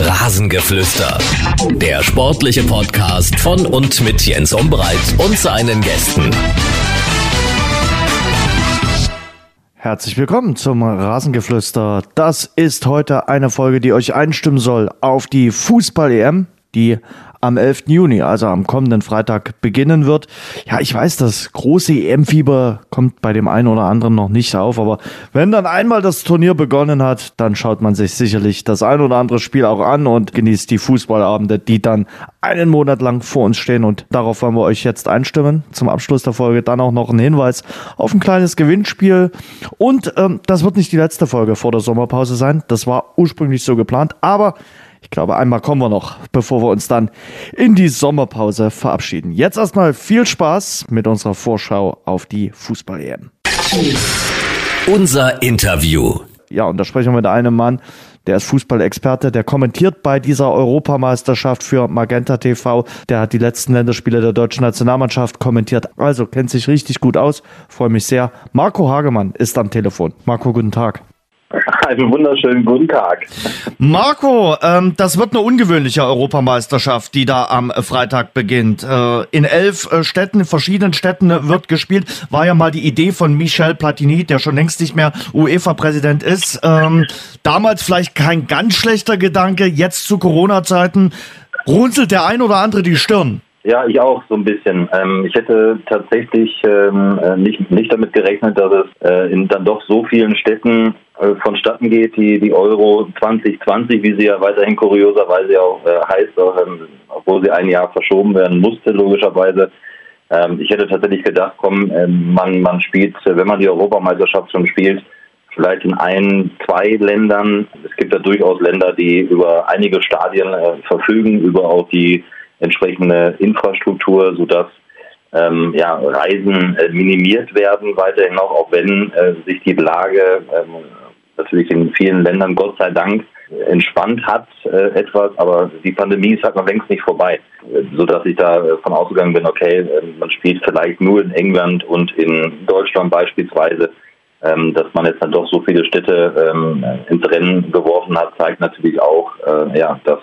Rasengeflüster. Der sportliche Podcast von und mit Jens Umbreit und seinen Gästen. Herzlich willkommen zum Rasengeflüster. Das ist heute eine Folge, die euch einstimmen soll auf die Fußball-EM, die am 11. Juni, also am kommenden Freitag, beginnen wird. Ja, ich weiß, das große EM-Fieber kommt bei dem einen oder anderen noch nicht auf, aber wenn dann einmal das Turnier begonnen hat, dann schaut man sich sicherlich das ein oder andere Spiel auch an und genießt die Fußballabende, die dann einen Monat lang vor uns stehen und darauf wollen wir euch jetzt einstimmen. Zum Abschluss der Folge dann auch noch ein Hinweis auf ein kleines Gewinnspiel und ähm, das wird nicht die letzte Folge vor der Sommerpause sein. Das war ursprünglich so geplant, aber ich glaube, einmal kommen wir noch, bevor wir uns dann in die Sommerpause verabschieden. Jetzt erstmal viel Spaß mit unserer Vorschau auf die Fußball-EM. Unser Interview. Ja, und da sprechen wir mit einem Mann, der ist Fußballexperte, der kommentiert bei dieser Europameisterschaft für Magenta TV. Der hat die letzten Länderspiele der deutschen Nationalmannschaft kommentiert. Also kennt sich richtig gut aus. Freue mich sehr. Marco Hagemann ist am Telefon. Marco, guten Tag. Einen wunderschönen guten Tag. Marco, ähm, das wird eine ungewöhnliche Europameisterschaft, die da am Freitag beginnt. Äh, in elf äh, Städten, in verschiedenen Städten wird gespielt. War ja mal die Idee von Michel Platini, der schon längst nicht mehr UEFA-Präsident ist. Ähm, damals vielleicht kein ganz schlechter Gedanke. Jetzt zu Corona-Zeiten runzelt der ein oder andere die Stirn. Ja, ich auch so ein bisschen. Ähm, ich hätte tatsächlich ähm, äh, nicht, nicht damit gerechnet, dass es äh, in dann doch so vielen Städten vonstatten geht, die, die Euro 2020, wie sie ja weiterhin kurioserweise auch äh, heißt, auch, ähm, obwohl sie ein Jahr verschoben werden musste, logischerweise. Ähm, ich hätte tatsächlich gedacht, komm, ähm, man, man spielt, wenn man die Europameisterschaft schon spielt, vielleicht in ein, zwei Ländern. Es gibt ja durchaus Länder, die über einige Stadien äh, verfügen, über auch die entsprechende Infrastruktur, sodass ähm, ja, Reisen äh, minimiert werden, weiterhin noch, auch wenn äh, sich die Lage ähm, natürlich in vielen Ländern Gott sei Dank entspannt hat äh, etwas, aber die Pandemie ist halt noch längst nicht vorbei, äh, sodass ich da äh, von ausgegangen bin, okay, äh, man spielt vielleicht nur in England und in Deutschland beispielsweise. Ähm, dass man jetzt dann doch so viele Städte ähm, ins Rennen geworfen hat, zeigt natürlich auch, äh, ja, dass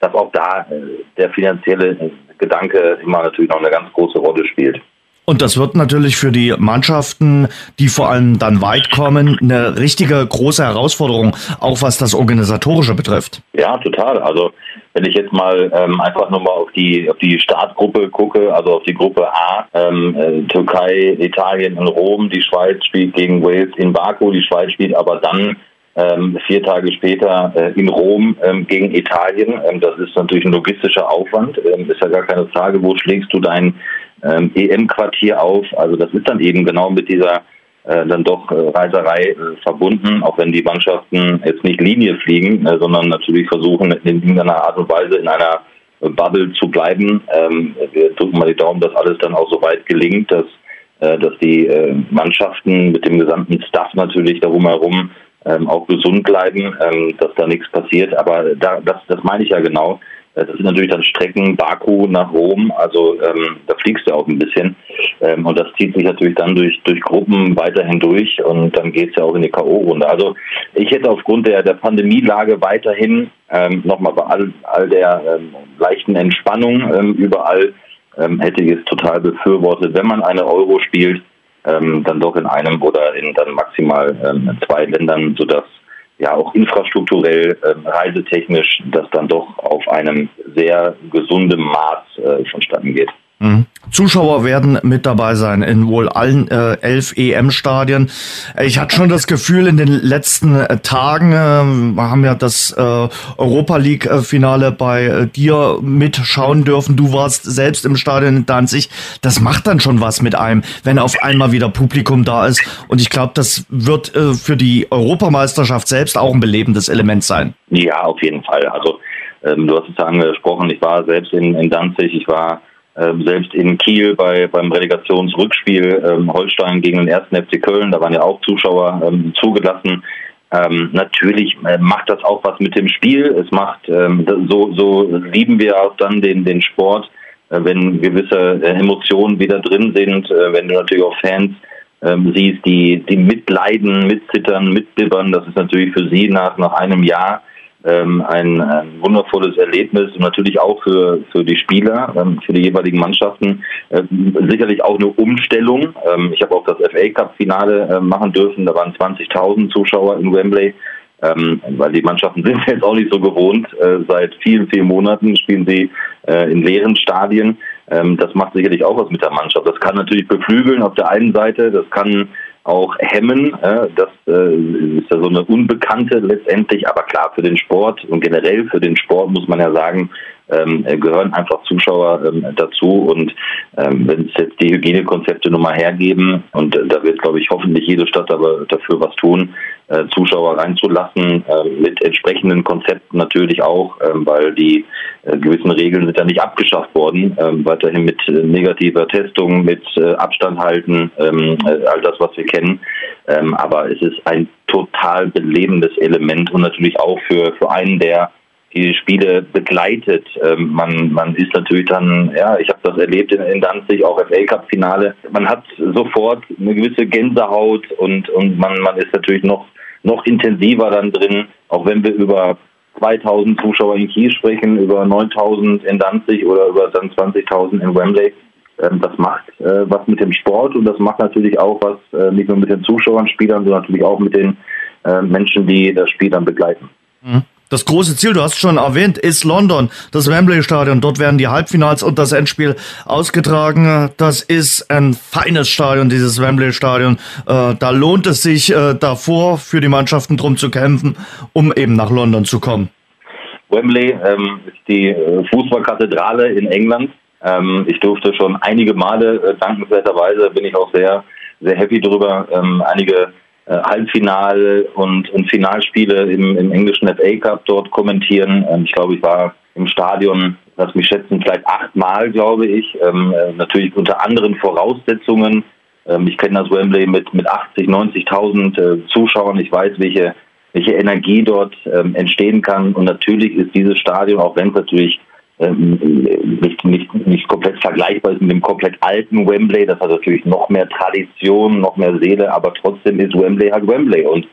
dass auch da der finanzielle Gedanke immer natürlich noch eine ganz große Rolle spielt. Und das wird natürlich für die Mannschaften, die vor allem dann weit kommen, eine richtige große Herausforderung, auch was das Organisatorische betrifft. Ja, total. Also wenn ich jetzt mal ähm, einfach nur mal auf die auf die Startgruppe gucke, also auf die Gruppe A, ähm, äh, Türkei, Italien in Rom, die Schweiz spielt gegen Wales in Baku, die Schweiz spielt aber dann ähm, vier Tage später äh, in Rom ähm, gegen Italien. Ähm, das ist natürlich ein logistischer Aufwand. Ähm, ist ja gar keine Frage, wo schlägst du dein ähm, EM-Quartier auf? Also das ist dann eben genau mit dieser äh, dann doch äh, Reiserei äh, verbunden, auch wenn die Mannschaften jetzt nicht Linie fliegen, äh, sondern natürlich versuchen in irgendeiner Art und Weise in einer Bubble zu bleiben. Ähm, wir drücken mal die Daumen, dass alles dann auch so weit gelingt, dass äh, dass die äh, Mannschaften mit dem gesamten Staff natürlich darum herum ähm, auch gesund bleiben, ähm, dass da nichts passiert. Aber da, das, das meine ich ja genau. Das sind natürlich dann Strecken Baku nach Rom, also ähm, da fliegst du auch ein bisschen. Ähm, und das zieht sich natürlich dann durch, durch Gruppen weiterhin durch und dann geht es ja auch in die K.O.-Runde. Also ich hätte aufgrund der, der Pandemielage weiterhin ähm, nochmal bei all, all der ähm, leichten Entspannung ähm, überall ähm, hätte ich es total befürwortet, wenn man eine Euro spielt, ähm, dann doch in einem oder in dann maximal ähm, zwei Ländern, sodass ja auch infrastrukturell, ähm, reisetechnisch das dann doch auf einem sehr gesunden Maß äh, vonstatten geht. Mhm. Zuschauer werden mit dabei sein in wohl allen äh, elf EM-Stadien. Ich hatte schon das Gefühl, in den letzten äh, Tagen, äh, wir haben ja das äh, Europa League-Finale bei äh, dir mitschauen dürfen. Du warst selbst im Stadion in Danzig. Das macht dann schon was mit einem, wenn auf einmal wieder Publikum da ist. Und ich glaube, das wird äh, für die Europameisterschaft selbst auch ein belebendes Element sein. Ja, auf jeden Fall. Also ähm, du hast es angesprochen, ich war selbst in, in Danzig, ich war ähm, selbst in Kiel bei, beim Relegationsrückspiel ähm, Holstein gegen den ersten FC Köln, da waren ja auch Zuschauer ähm, zugelassen. Ähm, natürlich äh, macht das auch was mit dem Spiel. Es macht ähm, so, so lieben wir auch dann den, den Sport, äh, wenn gewisse äh, Emotionen wieder drin sind, äh, wenn du natürlich auch Fans ähm, siehst, die, die mitleiden, mitzittern, mitbibbern. Das ist natürlich für sie nach, nach einem Jahr ähm, ein, ein, wundervolles Erlebnis und natürlich auch für, für die Spieler, ähm, für die jeweiligen Mannschaften. Äh, sicherlich auch eine Umstellung. Ähm, ich habe auch das FA Cup Finale äh, machen dürfen. Da waren 20.000 Zuschauer in Wembley. Ähm, weil die Mannschaften sind jetzt auch nicht so gewohnt. Äh, seit vielen, vielen Monaten spielen sie äh, in leeren Stadien. Ähm, das macht sicherlich auch was mit der Mannschaft. Das kann natürlich beflügeln auf der einen Seite, das kann auch hemmen. Das äh, ist ja so eine Unbekannte letztendlich, aber klar für den Sport und generell für den Sport muss man ja sagen, ähm, gehören einfach Zuschauer ähm, dazu. Und ähm, wenn es jetzt die Hygienekonzepte nun mal hergeben, und äh, da wird, glaube ich, hoffentlich jede Stadt aber dafür was tun, äh, Zuschauer reinzulassen, äh, mit entsprechenden Konzepten natürlich auch, äh, weil die äh, gewissen Regeln sind ja nicht abgeschafft worden, ähm, weiterhin mit äh, negativer Testung, mit Abstand halten, ähm, all das, was wir kennen. Ähm, aber es ist ein total belebendes Element und natürlich auch für, für einen, der die Spiele begleitet. Ähm, man, man ist natürlich dann, ja, ich habe das erlebt in, in Danzig, auch FA Cup Finale. Man hat sofort eine gewisse Gänsehaut und, und man, man ist natürlich noch, noch intensiver dann drin, auch wenn wir über 2000 Zuschauer in Kiel sprechen, über 9000 in Danzig oder über dann 20.000 in Wembley. Ähm, das macht äh, was mit dem Sport und das macht natürlich auch was äh, nicht nur mit den Zuschauern, Spielern, sondern natürlich auch mit den äh, Menschen, die das Spiel dann begleiten. Mhm. Das große Ziel, du hast schon erwähnt, ist London, das Wembley Stadion. Dort werden die Halbfinals und das Endspiel ausgetragen. Das ist ein feines Stadion, dieses Wembley Stadion. Äh, da lohnt es sich äh, davor für die Mannschaften drum zu kämpfen, um eben nach London zu kommen. Wembley ähm, ist die äh, Fußballkathedrale in England. Ähm, ich durfte schon einige Male, äh, dankenswerterweise bin ich auch sehr, sehr happy drüber, ähm, einige äh, Halbfinal und, und Finalspiele im, im englischen FA Cup dort kommentieren. Ähm, ich glaube, ich war im Stadion, lass mich schätzen, vielleicht achtmal, glaube ich. Ähm, äh, natürlich unter anderen Voraussetzungen. Ähm, ich kenne das Wembley mit, mit 80, 90.000 äh, Zuschauern. Ich weiß, welche, welche Energie dort ähm, entstehen kann. Und natürlich ist dieses Stadion, auch wenn es natürlich ähm, nicht, nicht, nicht komplett vergleichbar ist mit dem komplett alten Wembley. Das hat natürlich noch mehr Tradition, noch mehr Seele, aber trotzdem ist Wembley halt Wembley. Und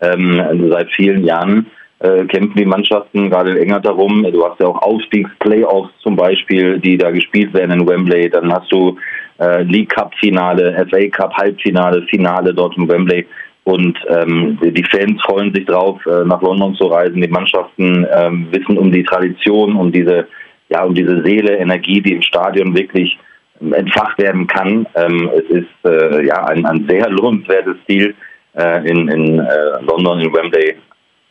ähm, seit vielen Jahren äh, kämpfen die Mannschaften gerade in England darum. Du hast ja auch Aufstiegsplayoffs zum Beispiel, die da gespielt werden in Wembley. Dann hast du äh, League Cup Finale, FA Cup Halbfinale, Finale dort in Wembley. Und ähm, die Fans freuen sich drauf, äh, nach London zu reisen. Die Mannschaften ähm, wissen um die Tradition, um diese ja, um diese Seele, Energie, die im Stadion wirklich ähm, entfacht werden kann. Ähm, es ist äh, ja ein, ein sehr lohnenswertes Ziel äh, in, in äh, London, in Wembley.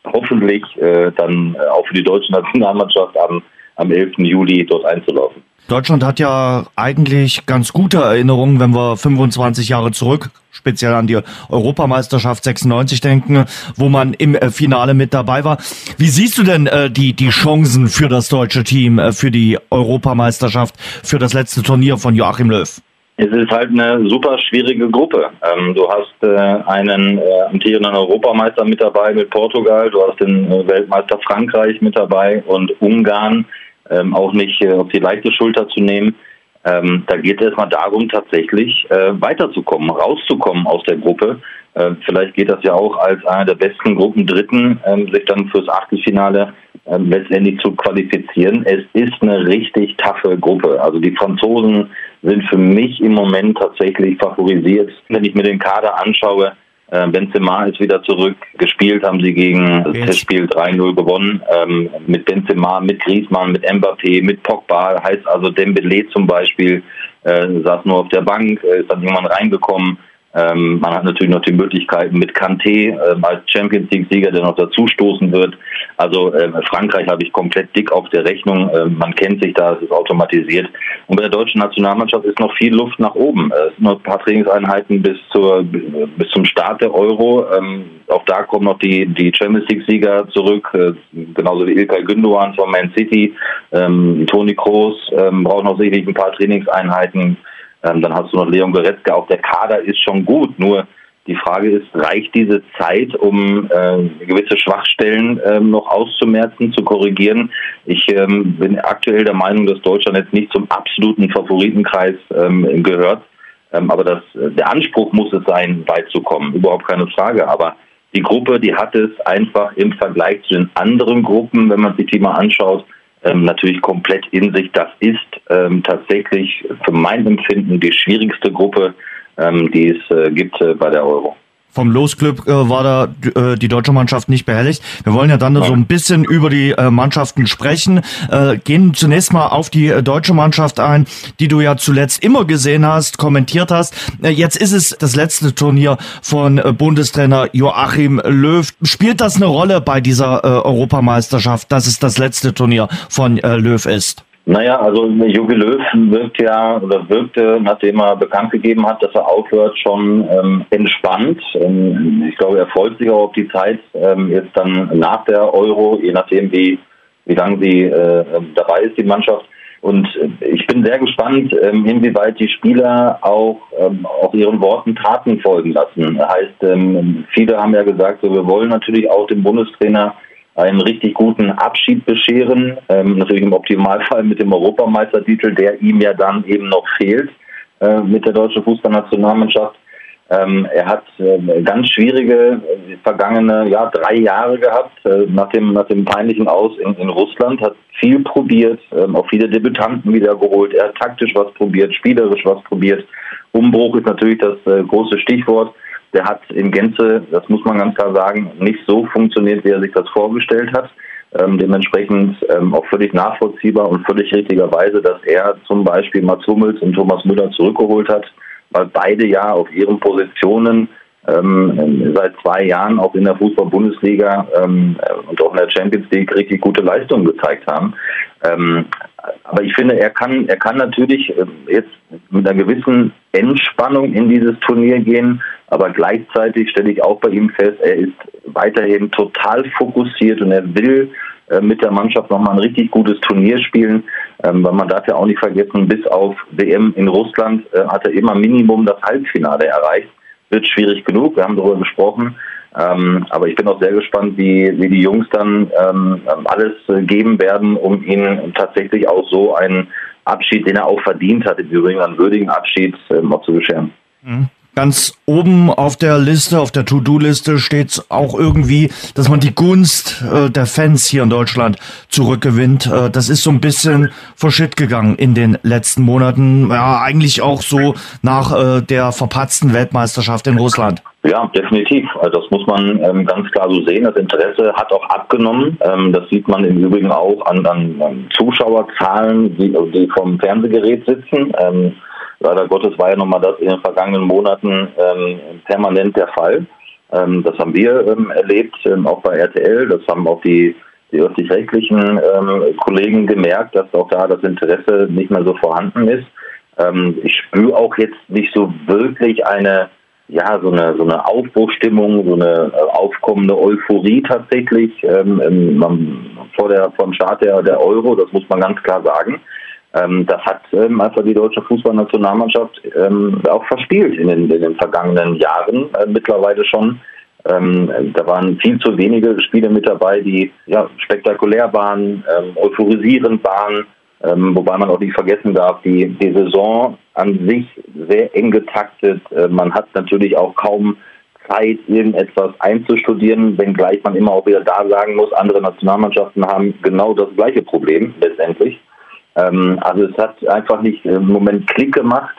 Hoffentlich äh, dann auch für die deutsche Nationalmannschaft am, am 11. Juli dort einzulaufen. Deutschland hat ja eigentlich ganz gute Erinnerungen, wenn wir 25 Jahre zurück, speziell an die Europameisterschaft 96 denken, wo man im äh, Finale mit dabei war. Wie siehst du denn äh, die, die Chancen für das deutsche Team, äh, für die Europameisterschaft, für das letzte Turnier von Joachim Löw? Es ist halt eine super schwierige Gruppe. Ähm, du hast äh, einen äh, amtierenden Europameister mit dabei mit Portugal, du hast den äh, Weltmeister Frankreich mit dabei und Ungarn ähm, auch nicht äh, auf die leichte Schulter zu nehmen. Ähm, da geht es erstmal darum, tatsächlich äh, weiterzukommen, rauszukommen aus der Gruppe. Äh, vielleicht geht das ja auch als einer der besten Gruppen Dritten, ähm, sich dann fürs Achtelfinale äh, letztendlich zu qualifizieren. Es ist eine richtig taffe Gruppe. Also die Franzosen sind für mich im Moment tatsächlich favorisiert. Wenn ich mir den Kader anschaue, äh, Benzema ist wieder zurück. Gespielt haben sie gegen das Testspiel 3-0 gewonnen. Ähm, mit Benzema, mit Griezmann, mit Mbappé, mit Pogba. Heißt also Dembele zum Beispiel äh, saß nur auf der Bank, äh, ist dann irgendwann reingekommen. Ähm, man hat natürlich noch die Möglichkeiten mit Kanté äh, als Champions League-Sieger, der noch dazu stoßen wird. Also äh, Frankreich habe ich komplett dick auf der Rechnung. Äh, man kennt sich da, es ist automatisiert. Und bei der deutschen Nationalmannschaft ist noch viel Luft nach oben. Es sind noch ein paar Trainingseinheiten bis zur bis zum Start der Euro. Ähm, auch da kommen noch die die Champions League-Sieger zurück, äh, genauso wie Ilkay Gündoğan von Man City. Ähm, Toni Kroos ähm, braucht noch sicherlich ein paar Trainingseinheiten. Ähm, dann hast du noch Leon Goretzka. Auch der Kader ist schon gut. Nur die Frage ist, reicht diese Zeit, um äh, gewisse Schwachstellen ähm, noch auszumerzen, zu korrigieren? Ich ähm, bin aktuell der Meinung, dass Deutschland jetzt nicht zum absoluten Favoritenkreis ähm, gehört. Ähm, aber das, der Anspruch muss es sein, weit zu kommen. Überhaupt keine Frage. Aber die Gruppe, die hat es einfach im Vergleich zu den anderen Gruppen, wenn man sich die mal anschaut, ähm, natürlich komplett in sich. Das ist ähm, tatsächlich für mein Empfinden die schwierigste Gruppe, ähm, die es äh, gibt äh, bei der Euro. Vom Losglück äh, war da äh, die deutsche Mannschaft nicht behelligt. Wir wollen ja dann so ein bisschen über die äh, Mannschaften sprechen. Äh, gehen zunächst mal auf die äh, deutsche Mannschaft ein, die du ja zuletzt immer gesehen hast, kommentiert hast. Äh, jetzt ist es das letzte Turnier von äh, Bundestrainer Joachim Löw. Spielt das eine Rolle bei dieser äh, Europameisterschaft, dass es das letzte Turnier von äh, Löw ist? Naja, also Jogi Löw wirkt ja oder wirkte, nachdem er bekannt gegeben hat, dass er aufhört, schon ähm, entspannt. Ähm, ich glaube, er freut sich auch auf die Zeit ähm, jetzt dann nach der Euro, je nachdem wie, wie lange sie äh, dabei ist, die Mannschaft. Und äh, ich bin sehr gespannt, ähm, inwieweit die Spieler auch ähm, auch ihren Worten Taten folgen lassen. Heißt, ähm, viele haben ja gesagt, so, wir wollen natürlich auch dem Bundestrainer einen richtig guten Abschied bescheren. Ähm, natürlich im Optimalfall mit dem Europameistertitel, der ihm ja dann eben noch fehlt äh, mit der deutschen Fußballnationalmannschaft. Ähm, er hat äh, ganz schwierige äh, vergangene ja, drei Jahre gehabt äh, nach, dem, nach dem peinlichen Aus in, in Russland, hat viel probiert, ähm, auch viele Debütanten wiedergeholt. Er hat taktisch was probiert, spielerisch was probiert. Umbruch ist natürlich das äh, große Stichwort der hat in Gänze, das muss man ganz klar sagen, nicht so funktioniert, wie er sich das vorgestellt hat. Ähm, dementsprechend ähm, auch völlig nachvollziehbar und völlig richtigerweise, dass er zum Beispiel Mats Hummels und Thomas Müller zurückgeholt hat, weil beide ja auf ihren Positionen ähm, seit zwei Jahren auch in der Fußball-Bundesliga ähm, und auch in der Champions League richtig gute Leistungen gezeigt haben. Ähm, aber ich finde, er kann, er kann natürlich äh, jetzt mit einer gewissen Entspannung in dieses Turnier gehen, aber gleichzeitig stelle ich auch bei ihm fest, er ist weiterhin total fokussiert und er will äh, mit der Mannschaft nochmal ein richtig gutes Turnier spielen, ähm, weil man darf ja auch nicht vergessen, bis auf WM in Russland äh, hat er immer Minimum das Halbfinale erreicht. Wird schwierig genug, wir haben darüber gesprochen. Ähm, aber ich bin auch sehr gespannt, wie, wie die Jungs dann ähm, alles äh, geben werden, um ihn tatsächlich auch so einen Abschied, den er auch verdient hat, im Übrigen einen würdigen Abschied, ähm, auch zu bescheren. Mhm. Ganz oben auf der Liste, auf der To-Do-Liste steht auch irgendwie, dass man die Gunst äh, der Fans hier in Deutschland zurückgewinnt. Äh, das ist so ein bisschen verschitt gegangen in den letzten Monaten. Ja, eigentlich auch so nach äh, der verpatzten Weltmeisterschaft in Russland. Ja, definitiv. Also das muss man ähm, ganz klar so sehen. Das Interesse hat auch abgenommen. Ähm, das sieht man im Übrigen auch an, an, an Zuschauerzahlen, die, die vom Fernsehgerät sitzen. Ähm, Leider Gottes war ja nochmal das in den vergangenen Monaten ähm, permanent der Fall. Ähm, das haben wir ähm, erlebt, auch bei RTL. Das haben auch die, die öffentlich-rechtlichen Kollegen gemerkt, dass auch da das Interesse nicht mehr so vorhanden ist. Ich spüre auch jetzt nicht so wirklich eine, ja, so eine, so eine Aufbruchstimmung, so eine äh, aufkommende Euphorie tatsächlich ähm, vor der, vom Start der, der Euro. Das muss man ganz klar sagen. Ähm, das hat ähm, einfach die deutsche Fußballnationalmannschaft ähm, auch verspielt in den, in den vergangenen Jahren äh, mittlerweile schon. Ähm, da waren viel zu wenige Spiele mit dabei, die ja, spektakulär waren, ähm, euphorisierend waren, ähm, wobei man auch nicht vergessen darf, die, die Saison an sich sehr eng getaktet. Äh, man hat natürlich auch kaum Zeit, irgendetwas einzustudieren, wenngleich man immer auch wieder da sagen muss, andere Nationalmannschaften haben genau das gleiche Problem letztendlich. Ähm, also es hat einfach nicht im Moment Klick gemacht.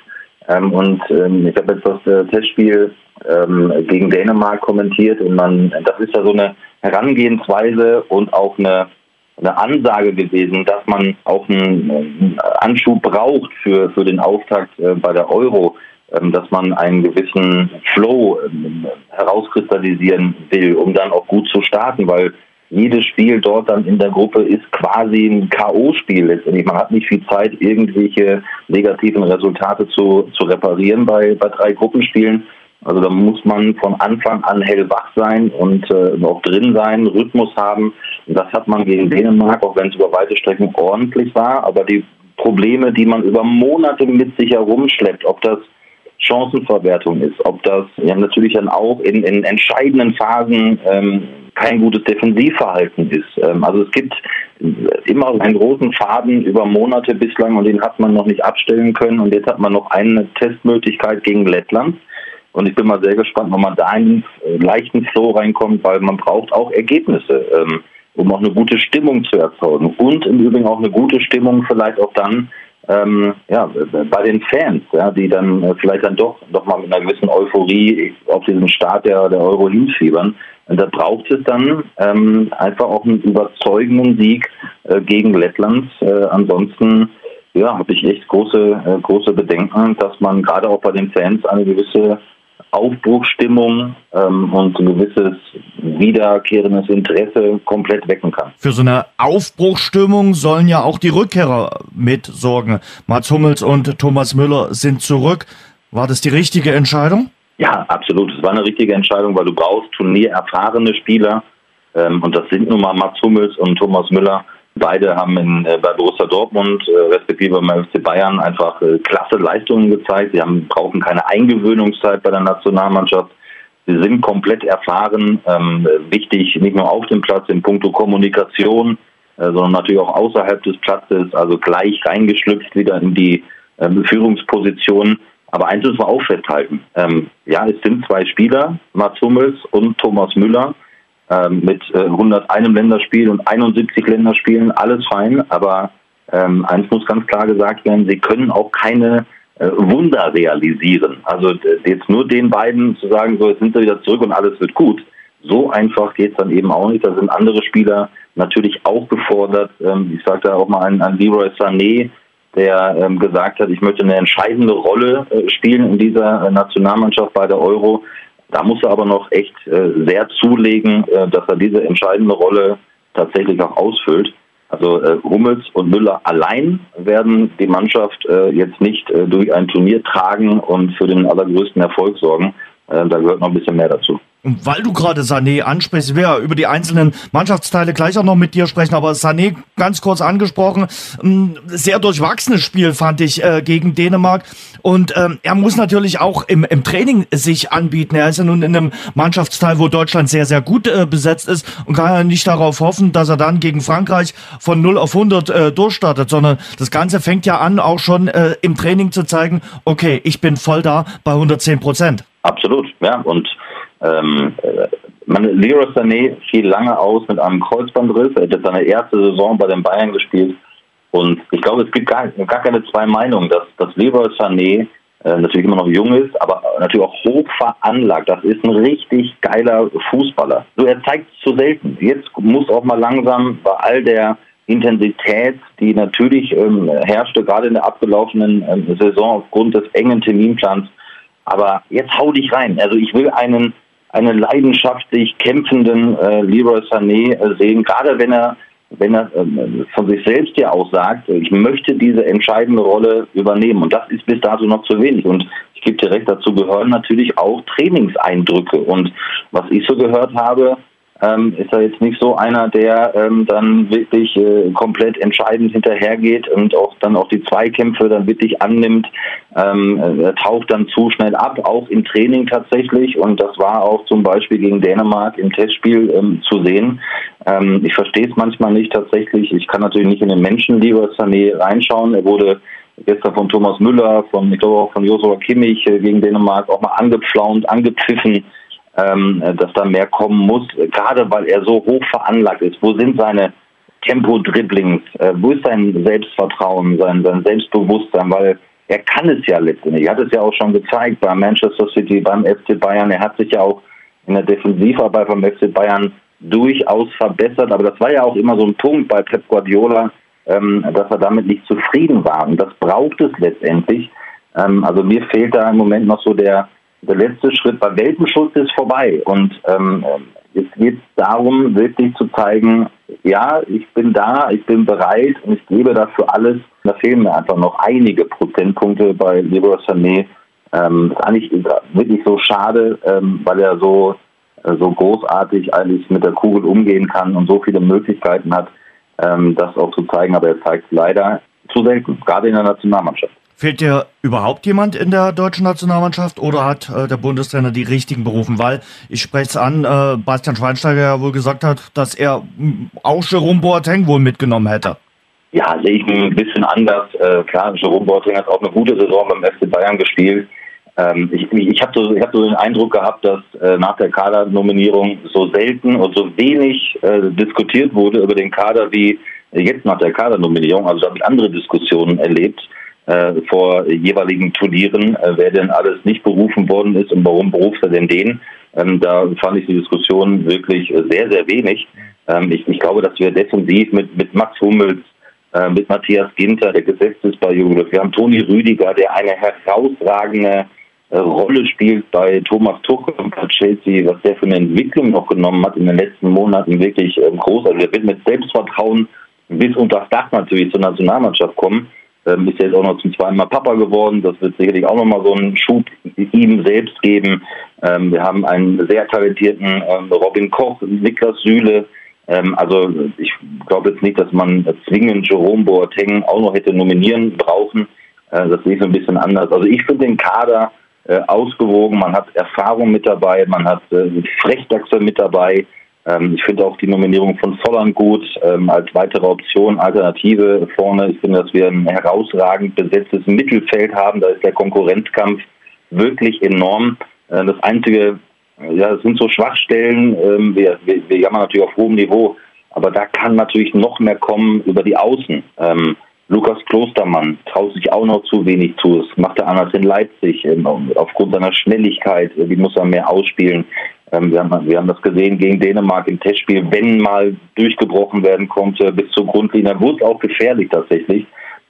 Ähm, und ähm, ich habe jetzt das äh, Testspiel ähm, gegen Dänemark kommentiert und man, das ist ja so eine Herangehensweise und auch eine, eine Ansage gewesen, dass man auch einen, einen Anschub braucht für, für den Auftakt äh, bei der Euro, ähm, dass man einen gewissen Flow ähm, herauskristallisieren will, um dann auch gut zu starten, weil jedes Spiel dort dann in der Gruppe ist quasi ein K.O.-Spiel letztendlich. Man hat nicht viel Zeit, irgendwelche negativen Resultate zu, zu reparieren bei, bei drei Gruppenspielen. Also da muss man von Anfang an hellwach sein und äh, noch drin sein, Rhythmus haben. Das hat man gegen Dänemark, auch wenn es über weite Strecken ordentlich war. Aber die Probleme, die man über Monate mit sich herumschleppt, ob das Chancenverwertung ist, ob das ja natürlich dann auch in, in entscheidenden Phasen ähm, kein gutes Defensivverhalten ist. Ähm, also es gibt immer einen großen Faden über Monate bislang und den hat man noch nicht abstellen können und jetzt hat man noch eine Testmöglichkeit gegen Lettland. Und ich bin mal sehr gespannt, wenn man da in einen leichten Flow reinkommt, weil man braucht auch Ergebnisse, ähm, um auch eine gute Stimmung zu erzeugen. Und im Übrigen auch eine gute Stimmung vielleicht auch dann ähm, ja, bei den Fans, ja, die dann äh, vielleicht dann doch noch mal mit einer gewissen Euphorie auf diesen Start der, der Euro hinfiebern. Und da braucht es dann ähm, einfach auch einen überzeugenden Sieg äh, gegen Lettland. Äh, ansonsten ja, habe ich echt große, äh, große Bedenken, dass man gerade auch bei den Fans eine gewisse Aufbruchsstimmung ähm, und ein gewisses wiederkehrendes Interesse komplett wecken kann. Für so eine Aufbruchsstimmung sollen ja auch die Rückkehrer mitsorgen. Mats Hummels und Thomas Müller sind zurück. War das die richtige Entscheidung? Ja, absolut. Es war eine richtige Entscheidung, weil du brauchst turniererfahrene Spieler. Ähm, und das sind nun mal Mats Hummels und Thomas Müller. Beide haben in, äh, bei Borussia Dortmund, äh, respektive beim FC Bayern, einfach äh, klasse Leistungen gezeigt. Sie haben, brauchen keine Eingewöhnungszeit bei der Nationalmannschaft. Sie sind komplett erfahren, ähm, wichtig nicht nur auf dem Platz in puncto Kommunikation, äh, sondern natürlich auch außerhalb des Platzes, also gleich reingeschlüpft wieder in die äh, Führungsposition. Aber eins müssen wir auch festhalten. Ähm, ja, es sind zwei Spieler, Mats Hummels und Thomas Müller, ähm, mit äh, 101 Länderspiel und 71 Länderspielen, alles fein. Aber ähm, eins muss ganz klar gesagt werden, sie können auch keine äh, Wunder realisieren. Also jetzt nur den beiden zu sagen, so jetzt sind sie wieder zurück und alles wird gut. So einfach geht es dann eben auch nicht. Da sind andere Spieler natürlich auch gefordert. Ähm, ich sage da auch mal an, an Leroy Sané, der ähm, gesagt hat, ich möchte eine entscheidende Rolle äh, spielen in dieser äh, Nationalmannschaft bei der Euro. Da muss er aber noch echt äh, sehr zulegen, äh, dass er diese entscheidende Rolle tatsächlich auch ausfüllt. Also äh, Hummels und Müller allein werden die Mannschaft äh, jetzt nicht äh, durch ein Turnier tragen und für den allergrößten Erfolg sorgen. Äh, da gehört noch ein bisschen mehr dazu. Und weil du gerade Sané ansprichst, ja über die einzelnen Mannschaftsteile gleich auch noch mit dir sprechen, aber Sané ganz kurz angesprochen, ein sehr durchwachsenes Spiel fand ich äh, gegen Dänemark und ähm, er muss natürlich auch im, im Training sich anbieten. Er ist ja nun in einem Mannschaftsteil, wo Deutschland sehr, sehr gut äh, besetzt ist und kann ja nicht darauf hoffen, dass er dann gegen Frankreich von 0 auf 100 äh, durchstartet, sondern das Ganze fängt ja an, auch schon äh, im Training zu zeigen, okay, ich bin voll da bei 110 Prozent. Absolut, ja. Und ähm, Leroy Sané fiel lange aus mit einem Kreuzbandriss. Er hat seine erste Saison bei den Bayern gespielt. Und ich glaube, es gibt gar, gar keine zwei Meinungen, dass, dass Leroy Sané äh, natürlich immer noch jung ist, aber natürlich auch hoch veranlagt. Das ist ein richtig geiler Fußballer. So, er zeigt es zu selten. Jetzt muss auch mal langsam bei all der Intensität, die natürlich ähm, herrschte, gerade in der abgelaufenen ähm, Saison aufgrund des engen Terminplans, aber jetzt hau dich rein. Also ich will einen, einen leidenschaftlich kämpfenden äh, Leroy Sané äh, sehen, gerade wenn er wenn er äh, von sich selbst ja auch sagt, ich möchte diese entscheidende Rolle übernehmen. Und das ist bis dato noch zu wenig. Und ich gebe dir recht, dazu gehören natürlich auch Trainingseindrücke. Und was ich so gehört habe, ähm, ist er jetzt nicht so einer, der ähm, dann wirklich äh, komplett entscheidend hinterhergeht und auch dann auch die Zweikämpfe dann wirklich annimmt. Ähm, er taucht dann zu schnell ab, auch im Training tatsächlich. Und das war auch zum Beispiel gegen Dänemark im Testspiel ähm, zu sehen. Ähm, ich verstehe es manchmal nicht tatsächlich. Ich kann natürlich nicht in den Menschen lieber Sané reinschauen. Er wurde gestern von Thomas Müller, von, ich glaube auch von Josua Kimmich äh, gegen Dänemark auch mal angepflaunt, angepfiffen dass da mehr kommen muss, gerade weil er so hoch veranlagt ist. Wo sind seine Tempo-Dribblings? Äh, wo ist sein Selbstvertrauen, sein, sein Selbstbewusstsein? Weil er kann es ja letztendlich. Er hat es ja auch schon gezeigt bei Manchester City, beim FC Bayern. Er hat sich ja auch in der Defensivarbeit beim FC Bayern durchaus verbessert. Aber das war ja auch immer so ein Punkt bei Pep Guardiola, ähm, dass er damit nicht zufrieden war. Und das braucht es letztendlich. Ähm, also mir fehlt da im Moment noch so der, der letzte Schritt bei Welpenschutz ist vorbei. Und ähm, jetzt geht es darum, wirklich zu zeigen, ja, ich bin da, ich bin bereit und ich gebe dafür alles. Da fehlen mir einfach noch einige Prozentpunkte bei Leroy Sané. Ähm, das ist eigentlich wirklich so schade, ähm, weil er so, äh, so großartig eigentlich mit der Kugel umgehen kann und so viele Möglichkeiten hat, ähm, das auch zu zeigen. Aber er zeigt es leider zu selten, gerade in der Nationalmannschaft. Fehlt dir überhaupt jemand in der deutschen Nationalmannschaft oder hat äh, der Bundestrainer die richtigen berufen? Weil ich spreche es an, äh, Bastian Schweinsteiger ja wohl gesagt hat, dass er hm, auch Jerome Boateng wohl mitgenommen hätte. Ja, sehe ich ein bisschen anders. Äh, klar, Jerome Boateng hat auch eine gute Saison beim FC Bayern gespielt. Ähm, ich ich habe so, hab so den Eindruck gehabt, dass äh, nach der Kadernominierung so selten und so wenig äh, diskutiert wurde über den Kader wie jetzt nach der Kadernominierung. Also da habe ich andere Diskussionen erlebt äh, vor jeweiligen Turnieren, äh, wer denn alles nicht berufen worden ist und warum beruft er denn den. Ähm, da fand ich die Diskussion wirklich sehr, sehr wenig. Ähm, ich, ich, glaube, dass wir defensiv mit, mit Max Hummels, äh, mit Matthias Ginter, der gesetzt ist bei Jugendlich, wir haben Toni Rüdiger, der eine herausragende äh, Rolle spielt bei Thomas Tuchel und bei Chelsea, was der für eine Entwicklung noch genommen hat in den letzten Monaten, wirklich ähm, groß. Also er wird mit Selbstvertrauen bis unter das Dach natürlich zur Nationalmannschaft kommen. Ähm, ist jetzt auch noch zum zweiten Mal Papa geworden. Das wird sicherlich auch nochmal so einen Schub ihm selbst geben. Ähm, wir haben einen sehr talentierten ähm, Robin Koch, Niklas Süle. Ähm, also ich glaube jetzt nicht, dass man zwingend Jerome Boateng auch noch hätte nominieren brauchen. Äh, das sehe ich so ein bisschen anders. Also ich finde den Kader äh, ausgewogen. Man hat Erfahrung mit dabei, man hat äh, Frechdachse mit dabei. Ähm, ich finde auch die Nominierung von Volland gut ähm, als weitere Option, Alternative vorne. Ich finde, dass wir ein herausragend besetztes Mittelfeld haben. Da ist der Konkurrenzkampf wirklich enorm. Äh, das einzige, ja, das sind so Schwachstellen. Ähm, wir, wir, wir jammern natürlich auf hohem Niveau, aber da kann natürlich noch mehr kommen über die Außen. Ähm, Lukas Klostermann traut sich auch noch zu wenig zu. Das macht er anders in Leipzig. Ähm, aufgrund seiner Schnelligkeit, äh, die muss er mehr ausspielen. Ähm, wir haben, wir haben das gesehen gegen Dänemark im Testspiel, wenn mal durchgebrochen werden konnte bis zur Grundlinie, wurde es auch gefährlich tatsächlich.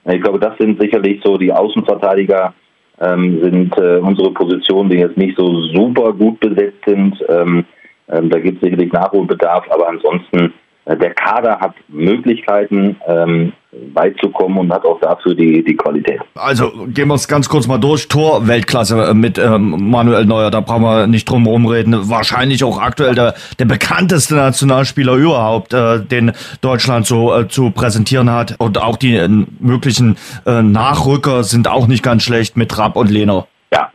Ich glaube, das sind sicherlich so die Außenverteidiger, ähm, sind äh, unsere Positionen, die jetzt nicht so super gut besetzt sind. Ähm, ähm, da gibt es sicherlich Nachholbedarf, aber ansonsten der Kader hat Möglichkeiten, ähm, beizukommen und hat auch dafür die, die Qualität. Also gehen wir es ganz kurz mal durch. Tor Weltklasse äh, mit ähm, Manuel Neuer, da brauchen wir nicht drum herum reden. Wahrscheinlich auch aktuell der, der bekannteste Nationalspieler überhaupt, äh, den Deutschland so äh, zu präsentieren hat. Und auch die äh, möglichen äh, Nachrücker sind auch nicht ganz schlecht mit Rapp und Lehner. Ja,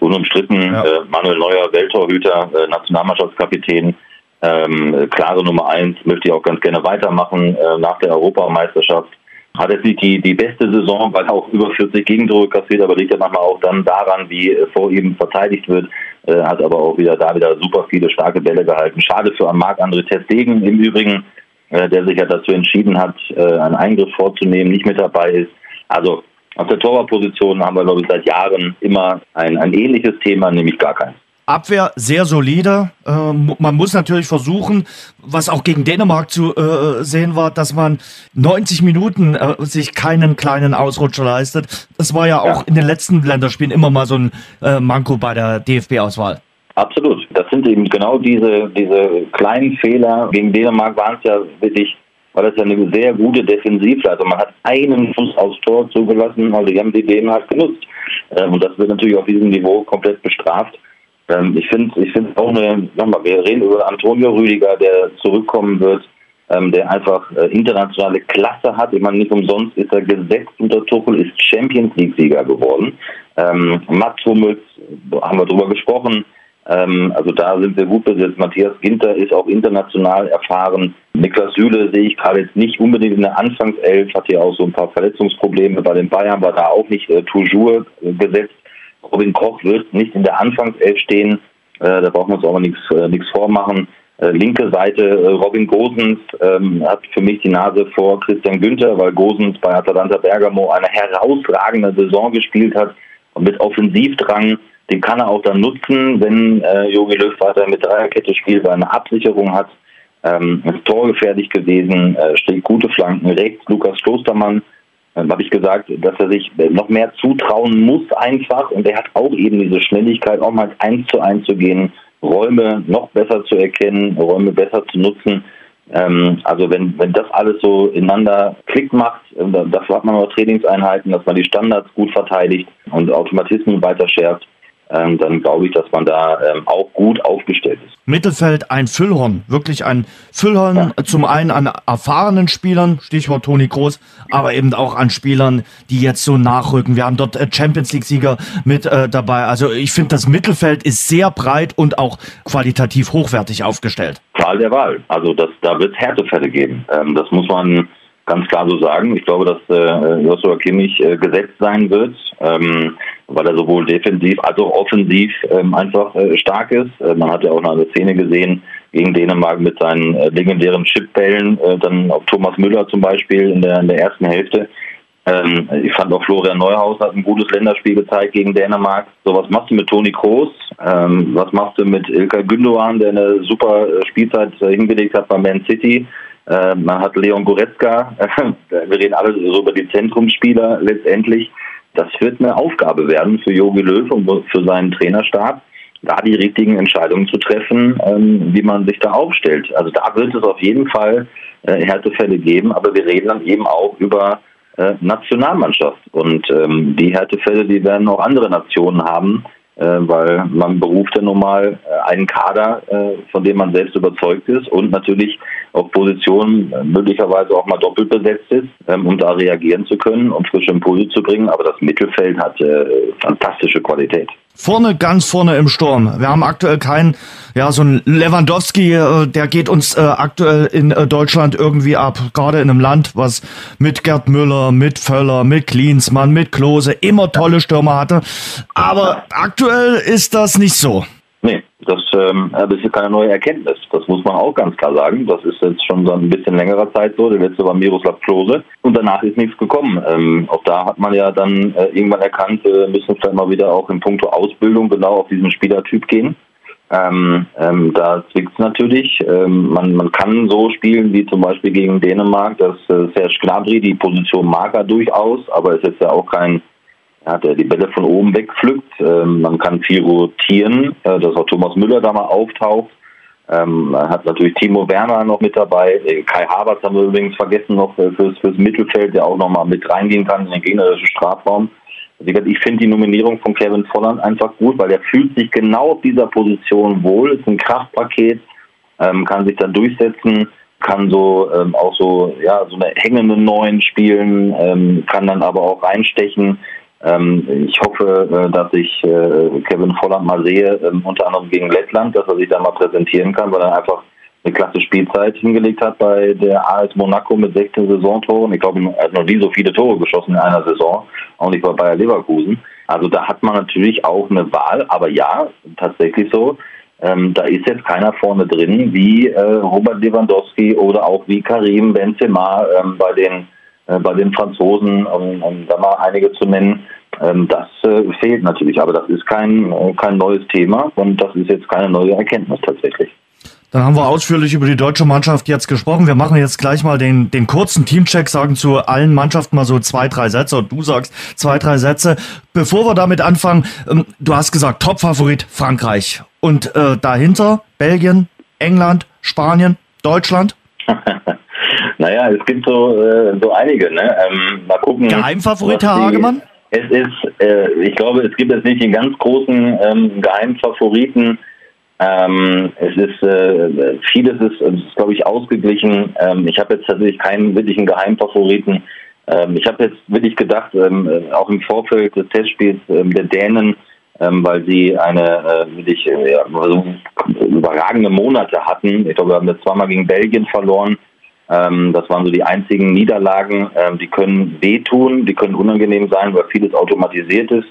unumstritten. Ja. Äh, Manuel Neuer, Welttorhüter, äh, Nationalmannschaftskapitän ähm, klare Nummer eins, möchte ich auch ganz gerne weitermachen äh, nach der Europameisterschaft. Hat jetzt nicht die, die beste Saison, weil auch über 40 Gegentore kassiert, aber liegt ja manchmal auch dann daran, wie vor ihm verteidigt wird. Äh, hat aber auch wieder da wieder super viele starke Bälle gehalten. Schade für Marc-André Testegen im Übrigen, äh, der sich ja dazu entschieden hat, äh, einen Eingriff vorzunehmen, nicht mit dabei ist. Also auf der Torwartposition haben wir, glaube ich, seit Jahren immer ein, ein ähnliches Thema, nämlich gar keins. Abwehr sehr solide. Äh, man muss natürlich versuchen, was auch gegen Dänemark zu äh, sehen war, dass man 90 Minuten äh, sich keinen kleinen Ausrutscher leistet. Das war ja auch ja. in den letzten Länderspielen immer mal so ein äh, Manko bei der DFB-Auswahl. Absolut. Das sind eben genau diese, diese kleinen Fehler. Gegen Dänemark waren es ja wirklich, war das ja eine sehr gute Defensivleistung. Man hat einen Fuß aufs Tor zugelassen, also die haben die Dänen halt genutzt. Äh, und das wird natürlich auf diesem Niveau komplett bestraft. Ähm, ich finde ich finde auch eine, nochmal, wir reden über Antonio Rüdiger, der zurückkommen wird, ähm, der einfach äh, internationale Klasse hat. Ich meine, nicht umsonst ist er gesetzt unter Tuchel, ist Champions League-Sieger geworden. Ähm, Mats Hummels, haben wir drüber gesprochen, ähm, also da sind wir gut besetzt. Matthias Ginter ist auch international erfahren. Niklas Süle sehe ich gerade jetzt nicht unbedingt in der Anfangself, hat ja auch so ein paar Verletzungsprobleme. Bei den Bayern war da auch nicht äh, toujours äh, gesetzt. Robin Koch wird nicht in der Anfangself stehen. Äh, da brauchen wir uns auch nichts äh, nichts vormachen. Äh, linke Seite Robin Gosens ähm, hat für mich die Nase vor Christian Günther, weil Gosens bei Atalanta Bergamo eine herausragende Saison gespielt hat und mit Offensivdrang. Den kann er auch dann nutzen, wenn äh, Jogi Löw weiter mit Dreierkette spielt, weil er eine Absicherung hat. Ähm, ist torgefährlich gewesen, äh, steht gute Flanken rechts. Lukas Klostermann dann habe ich gesagt, dass er sich noch mehr zutrauen muss einfach und er hat auch eben diese Schnelligkeit, auch mal eins zu eins zu gehen, Räume noch besser zu erkennen, Räume besser zu nutzen. Ähm, also wenn, wenn das alles so ineinander Klick macht, äh, dafür hat man noch Trainingseinheiten, dass man die Standards gut verteidigt und Automatismen weiter schärft, ähm, dann glaube ich, dass man da ähm, auch gut aufgestellt ist. Mittelfeld ein Füllhorn, wirklich ein Füllhorn ja. zum einen an erfahrenen Spielern, Stichwort Toni Groß, aber eben auch an Spielern, die jetzt so nachrücken. Wir haben dort äh, Champions League Sieger mit äh, dabei. Also ich finde, das Mittelfeld ist sehr breit und auch qualitativ hochwertig aufgestellt. Wahl der Wahl. Also das, da wird es Härtefälle geben. Ähm, das muss man ganz klar so sagen. Ich glaube, dass äh, Joshua Kimmich äh, gesetzt sein wird, ähm, weil er sowohl defensiv als auch offensiv ähm, einfach äh, stark ist. Äh, man hat ja auch eine Szene gesehen gegen Dänemark mit seinen äh, legendären Chipbällen, äh, dann auf Thomas Müller zum Beispiel in der, in der ersten Hälfte. Ähm, ich fand auch Florian Neuhaus hat ein gutes Länderspiel gezeigt gegen Dänemark. So, was machst du mit Toni Kroos? Ähm, was machst du mit Ilkay Gündogan, der eine super äh, Spielzeit äh, hingelegt hat bei Man City? Äh, man hat Leon Goretzka. wir reden alle so über die Zentrumsspieler letztendlich. Das wird eine Aufgabe werden für Jogi Löw und für seinen Trainerstab, da die richtigen Entscheidungen zu treffen, ähm, wie man sich da aufstellt. Also da wird es auf jeden Fall äh, Härtefälle geben, aber wir reden dann eben auch über äh, Nationalmannschaft. Und ähm, die Härtefälle, die werden auch andere Nationen haben, äh, weil man beruft ja nun mal äh, einen Kader, äh, von dem man selbst überzeugt ist und natürlich auf Positionen äh, möglicherweise auch mal doppelt besetzt ist, ähm, um da reagieren zu können und frische Impulse zu bringen. Aber das Mittelfeld hat äh, fantastische Qualität. Vorne, ganz vorne im Sturm. Wir haben aktuell keinen, ja, so ein Lewandowski, äh, der geht uns äh, aktuell in äh, Deutschland irgendwie ab. Gerade in einem Land, was mit Gerd Müller, mit Völler, mit Klinsmann, mit Klose immer tolle Stürmer hatte. Aber aktuell ist das nicht so. Nee, das, ähm, das ist keine neue Erkenntnis. Das muss man auch ganz klar sagen. Das ist jetzt schon so ein bisschen längerer Zeit so. Der letzte war Miroslav Klose und danach ist nichts gekommen. Ähm, auch da hat man ja dann äh, irgendwann erkannt, äh, müssen vielleicht mal wieder auch in puncto Ausbildung genau auf diesen Spielertyp gehen. Ähm, ähm, da zwickt es natürlich. Ähm, man, man kann so spielen wie zum Beispiel gegen Dänemark, dass äh, Serge Gnabry die Position mag er durchaus, aber ist jetzt ja auch kein ja, der die Bälle von oben wegpflückt. Ähm, man kann viel rotieren, äh, dass auch Thomas Müller da mal auftaucht. Ähm, man hat natürlich Timo Werner noch mit dabei. Äh, Kai Havertz haben wir übrigens vergessen noch äh, fürs, fürs Mittelfeld, der auch noch mal mit reingehen kann in den gegnerischen Strafraum. Ich finde die Nominierung von Kevin Volland einfach gut, weil er fühlt sich genau auf dieser Position wohl, ist ein Kraftpaket, ähm, kann sich dann durchsetzen, kann so ähm, auch so ja so eine hängende Neun spielen, ähm, kann dann aber auch reinstechen. Ähm, ich hoffe, äh, dass ich äh, Kevin Volland mal sehe, ähm, unter anderem gegen Lettland, dass er sich da mal präsentieren kann, weil er einfach eine klasse Spielzeit hingelegt hat bei der AS Monaco mit 16 Saisontoren. Ich glaube, er hat noch nie so viele Tore geschossen in einer Saison, auch nicht bei Bayer Leverkusen. Also da hat man natürlich auch eine Wahl, aber ja, tatsächlich so. Ähm, da ist jetzt keiner vorne drin wie äh, Robert Lewandowski oder auch wie Karim Benzema ähm, bei den bei den Franzosen, um, um da mal einige zu nennen. Ähm, das äh, fehlt natürlich, aber das ist kein, äh, kein neues Thema und das ist jetzt keine neue Erkenntnis tatsächlich. Dann haben wir ausführlich über die deutsche Mannschaft jetzt gesprochen. Wir machen jetzt gleich mal den, den kurzen Teamcheck, sagen zu allen Mannschaften mal so zwei, drei Sätze und du sagst zwei, drei Sätze. Bevor wir damit anfangen, ähm, du hast gesagt, Topfavorit Frankreich und äh, dahinter Belgien, England, Spanien, Deutschland. Naja, es gibt so, äh, so einige. Ne? Ähm, mal gucken. Geheimfavorit, Herr Hagemann? Es ist, äh, ich glaube, es gibt jetzt nicht den ganz großen ähm, Geheimfavoriten. Ähm, es ist, äh, vieles ist, ist glaube ich, ausgeglichen. Ähm, ich habe jetzt tatsächlich keinen wirklichen Geheimfavoriten. Ähm, ich habe jetzt wirklich gedacht, ähm, auch im Vorfeld des Testspiels ähm, der Dänen, ähm, weil sie eine äh, wirklich äh, ja, also überragende Monate hatten. Ich glaube, wir haben jetzt zweimal gegen Belgien verloren. Ähm, das waren so die einzigen Niederlagen. Ähm, die können wehtun, die können unangenehm sein, weil vieles automatisiert ist.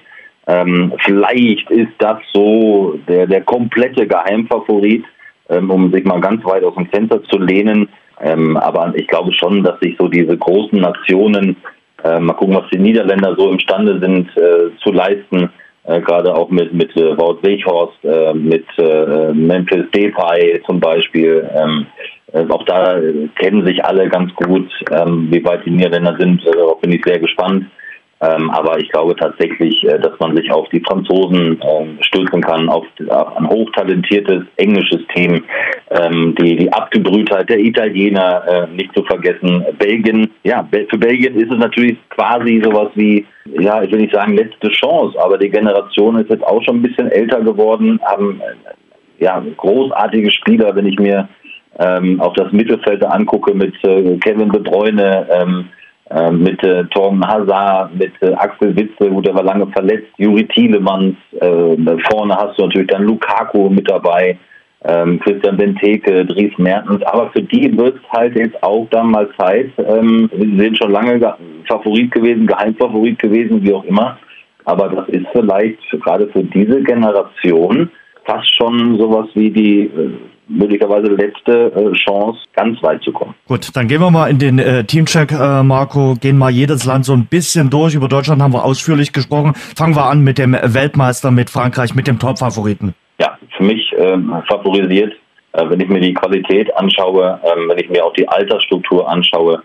Ähm, vielleicht ist das so der, der komplette Geheimfavorit, ähm, um sich mal ganz weit aus dem Fenster zu lehnen. Ähm, aber ich glaube schon, dass sich so diese großen Nationen, äh, mal gucken, was die Niederländer so imstande sind äh, zu leisten, äh, gerade auch mit, mit äh, Wout Weghorst, äh, mit äh, Memphis Depay zum Beispiel. Äh, auch da kennen sich alle ganz gut, ähm, wie weit die Niederländer sind. Äh, darauf bin ich sehr gespannt. Ähm, aber ich glaube tatsächlich, äh, dass man sich auf die Franzosen ähm, stürzen kann, auf, ein hochtalentiertes englisches Team, die, die Abgebrühtheit der Italiener äh, nicht zu vergessen. Belgien, ja, für Belgien ist es natürlich quasi sowas wie, ja, ich will nicht sagen letzte Chance, aber die Generation ist jetzt auch schon ein bisschen älter geworden, haben äh, ja großartige Spieler, wenn ich mir ähm, auch das Mittelfeld angucke mit äh, Kevin De Bruyne, ähm, äh, mit äh, Torben Hazard, mit äh, Axel Witze, gut, der war lange verletzt, Juri Thielemanns, äh, vorne hast du natürlich dann Lukaku mit dabei, ähm, Christian Benteke, Dries Mertens, aber für die wird es halt jetzt auch dann mal Zeit. Ähm, sie sind schon lange Favorit gewesen, Geheimfavorit gewesen, wie auch immer. Aber das ist vielleicht gerade für diese Generation fast schon sowas wie die äh, möglicherweise letzte äh, Chance, ganz weit zu kommen. Gut, dann gehen wir mal in den äh, Teamcheck, äh, Marco, gehen mal jedes Land so ein bisschen durch. Über Deutschland haben wir ausführlich gesprochen. Fangen wir an mit dem Weltmeister, mit Frankreich, mit dem Top-Favoriten. Ja, für mich ähm, favorisiert, äh, wenn ich mir die Qualität anschaue, ähm, wenn ich mir auch die Altersstruktur anschaue,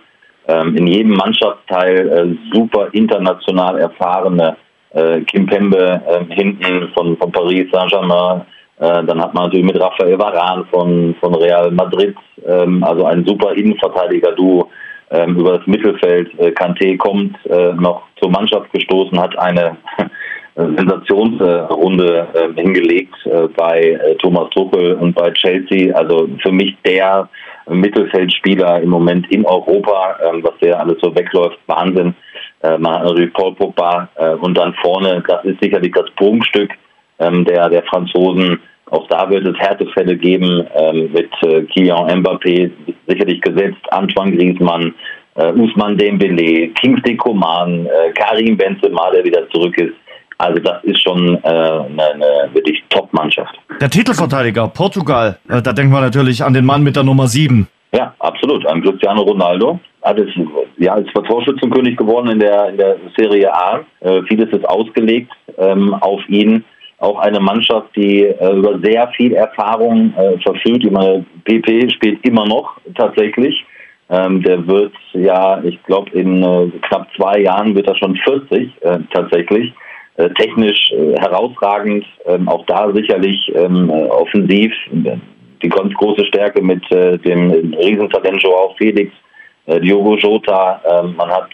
ähm, in jedem Mannschaftsteil äh, super international erfahrene äh, Kim Pembe äh, hinten von, von Paris Saint-Germain, äh, dann hat man natürlich mit Rafael Varan von, von Real Madrid, ähm, also ein super Innenverteidiger-Duo ähm, über das Mittelfeld. Äh, Kanté kommt äh, noch zur Mannschaft gestoßen, hat eine Sensationsrunde äh, hingelegt äh, bei äh, Thomas Tuchel und bei Chelsea. Also für mich der Mittelfeldspieler im Moment in Europa, ähm, was der alles so wegläuft, Wahnsinn. Äh, man hat natürlich Paul Pogba äh, und dann vorne, das ist sicherlich das Prunkstück ähm, der, der Franzosen. Auch da wird es Härtefälle geben ähm, mit äh, Kylian Mbappé, sicherlich gesetzt, Antoine Griezmann, äh, Usman Dembele, Kingsley Coman, äh, Karim Benzema, der wieder zurück ist. Also das ist schon äh, eine, eine wirklich Top-Mannschaft. Der Titelverteidiger Portugal, äh, da denken wir natürlich an den Mann mit der Nummer 7. Ja, absolut. An Cristiano Ronaldo. Hat es, ja, ist Torschützenkönig geworden in der, in der Serie A. Äh, vieles ist ausgelegt ähm, auf ihn auch eine Mannschaft, die äh, über sehr viel Erfahrung äh, verfügt. Ich meine, PP spielt immer noch tatsächlich. Ähm, der wird ja, ich glaube, in äh, knapp zwei Jahren wird er schon 40 äh, tatsächlich. Äh, technisch äh, herausragend, ähm, auch da sicherlich ähm, offensiv die ganz große Stärke mit dem Riesentalent Joao Felix, Diogo Jota. Ähm, man hat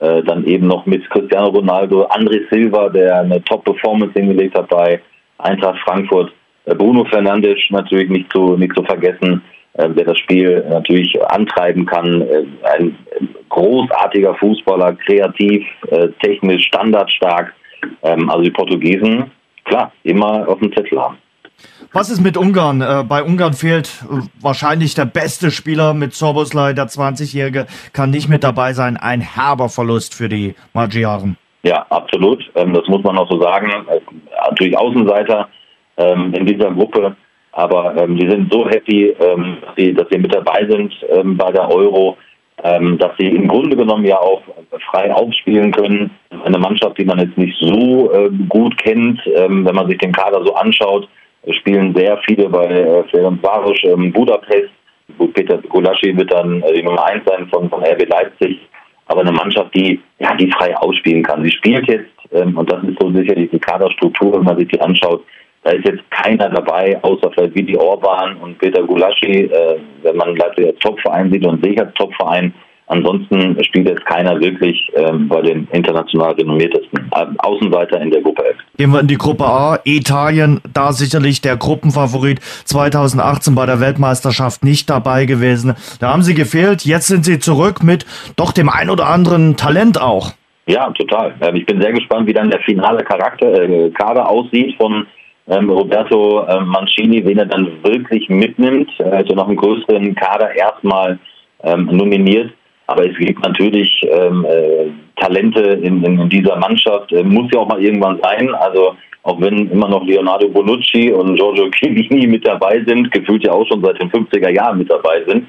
äh, dann eben noch mit Cristiano Ronaldo, André Silva, der eine Top-Performance hingelegt hat bei Eintracht Frankfurt, äh, Bruno Fernandes natürlich nicht zu, nicht zu vergessen, äh, der das Spiel natürlich antreiben kann. Äh, ein großartiger Fußballer, kreativ, äh, technisch, standardstark. Ähm, also die Portugiesen, klar, immer auf dem Zettel haben. Was ist mit Ungarn? Äh, bei Ungarn fehlt äh, wahrscheinlich der beste Spieler mit Soboslai, der 20-Jährige, kann nicht mit dabei sein. Ein herber Verlust für die Magyaren. Ja, absolut. Ähm, das muss man auch so sagen. Äh, natürlich Außenseiter ähm, in dieser Gruppe, aber ähm, die sind so happy, ähm, dass, sie, mit dabei sind bei der Euro, dass sie im Grunde genommen ja auch frei aufspielen können. Eine Mannschaft, die man jetzt nicht so gut kennt, wenn man sich den Kader so anschaut spielen sehr viele bei äh, Ferencváros ähm, Budapest. Peter Gulaschi wird dann äh, die Nummer 1 sein von, von RB Leipzig. Aber eine Mannschaft, die, ja, die frei ausspielen kann. Sie spielt jetzt, ähm, und das ist so sicherlich die Kaderstruktur, wenn man sich die anschaut, da ist jetzt keiner dabei, außer vielleicht Vidi Orban und Peter Gulaschi, äh, wenn man Leipzig als Topverein sieht und sich als Topverein. Ansonsten spielt jetzt keiner wirklich ähm, bei den international renommiertesten äh, Außenseiter in der Gruppe F. Gehen wir in die Gruppe A. Italien, da sicherlich der Gruppenfavorit 2018 bei der Weltmeisterschaft nicht dabei gewesen. Da haben sie gefehlt. Jetzt sind sie zurück mit doch dem ein oder anderen Talent auch. Ja, total. Ähm, ich bin sehr gespannt, wie dann der finale Charakter, äh, Kader aussieht von ähm, Roberto äh, Mancini, wen er dann wirklich mitnimmt. Also noch einen größeren Kader erstmal ähm, nominiert. Aber es gibt natürlich ähm, äh, Talente in, in, in, dieser Mannschaft. Äh, muss ja auch mal irgendwann sein. Also auch wenn immer noch Leonardo Bonucci und Giorgio Chiellini mit dabei sind, gefühlt ja auch schon seit den 50er Jahren mit dabei sind.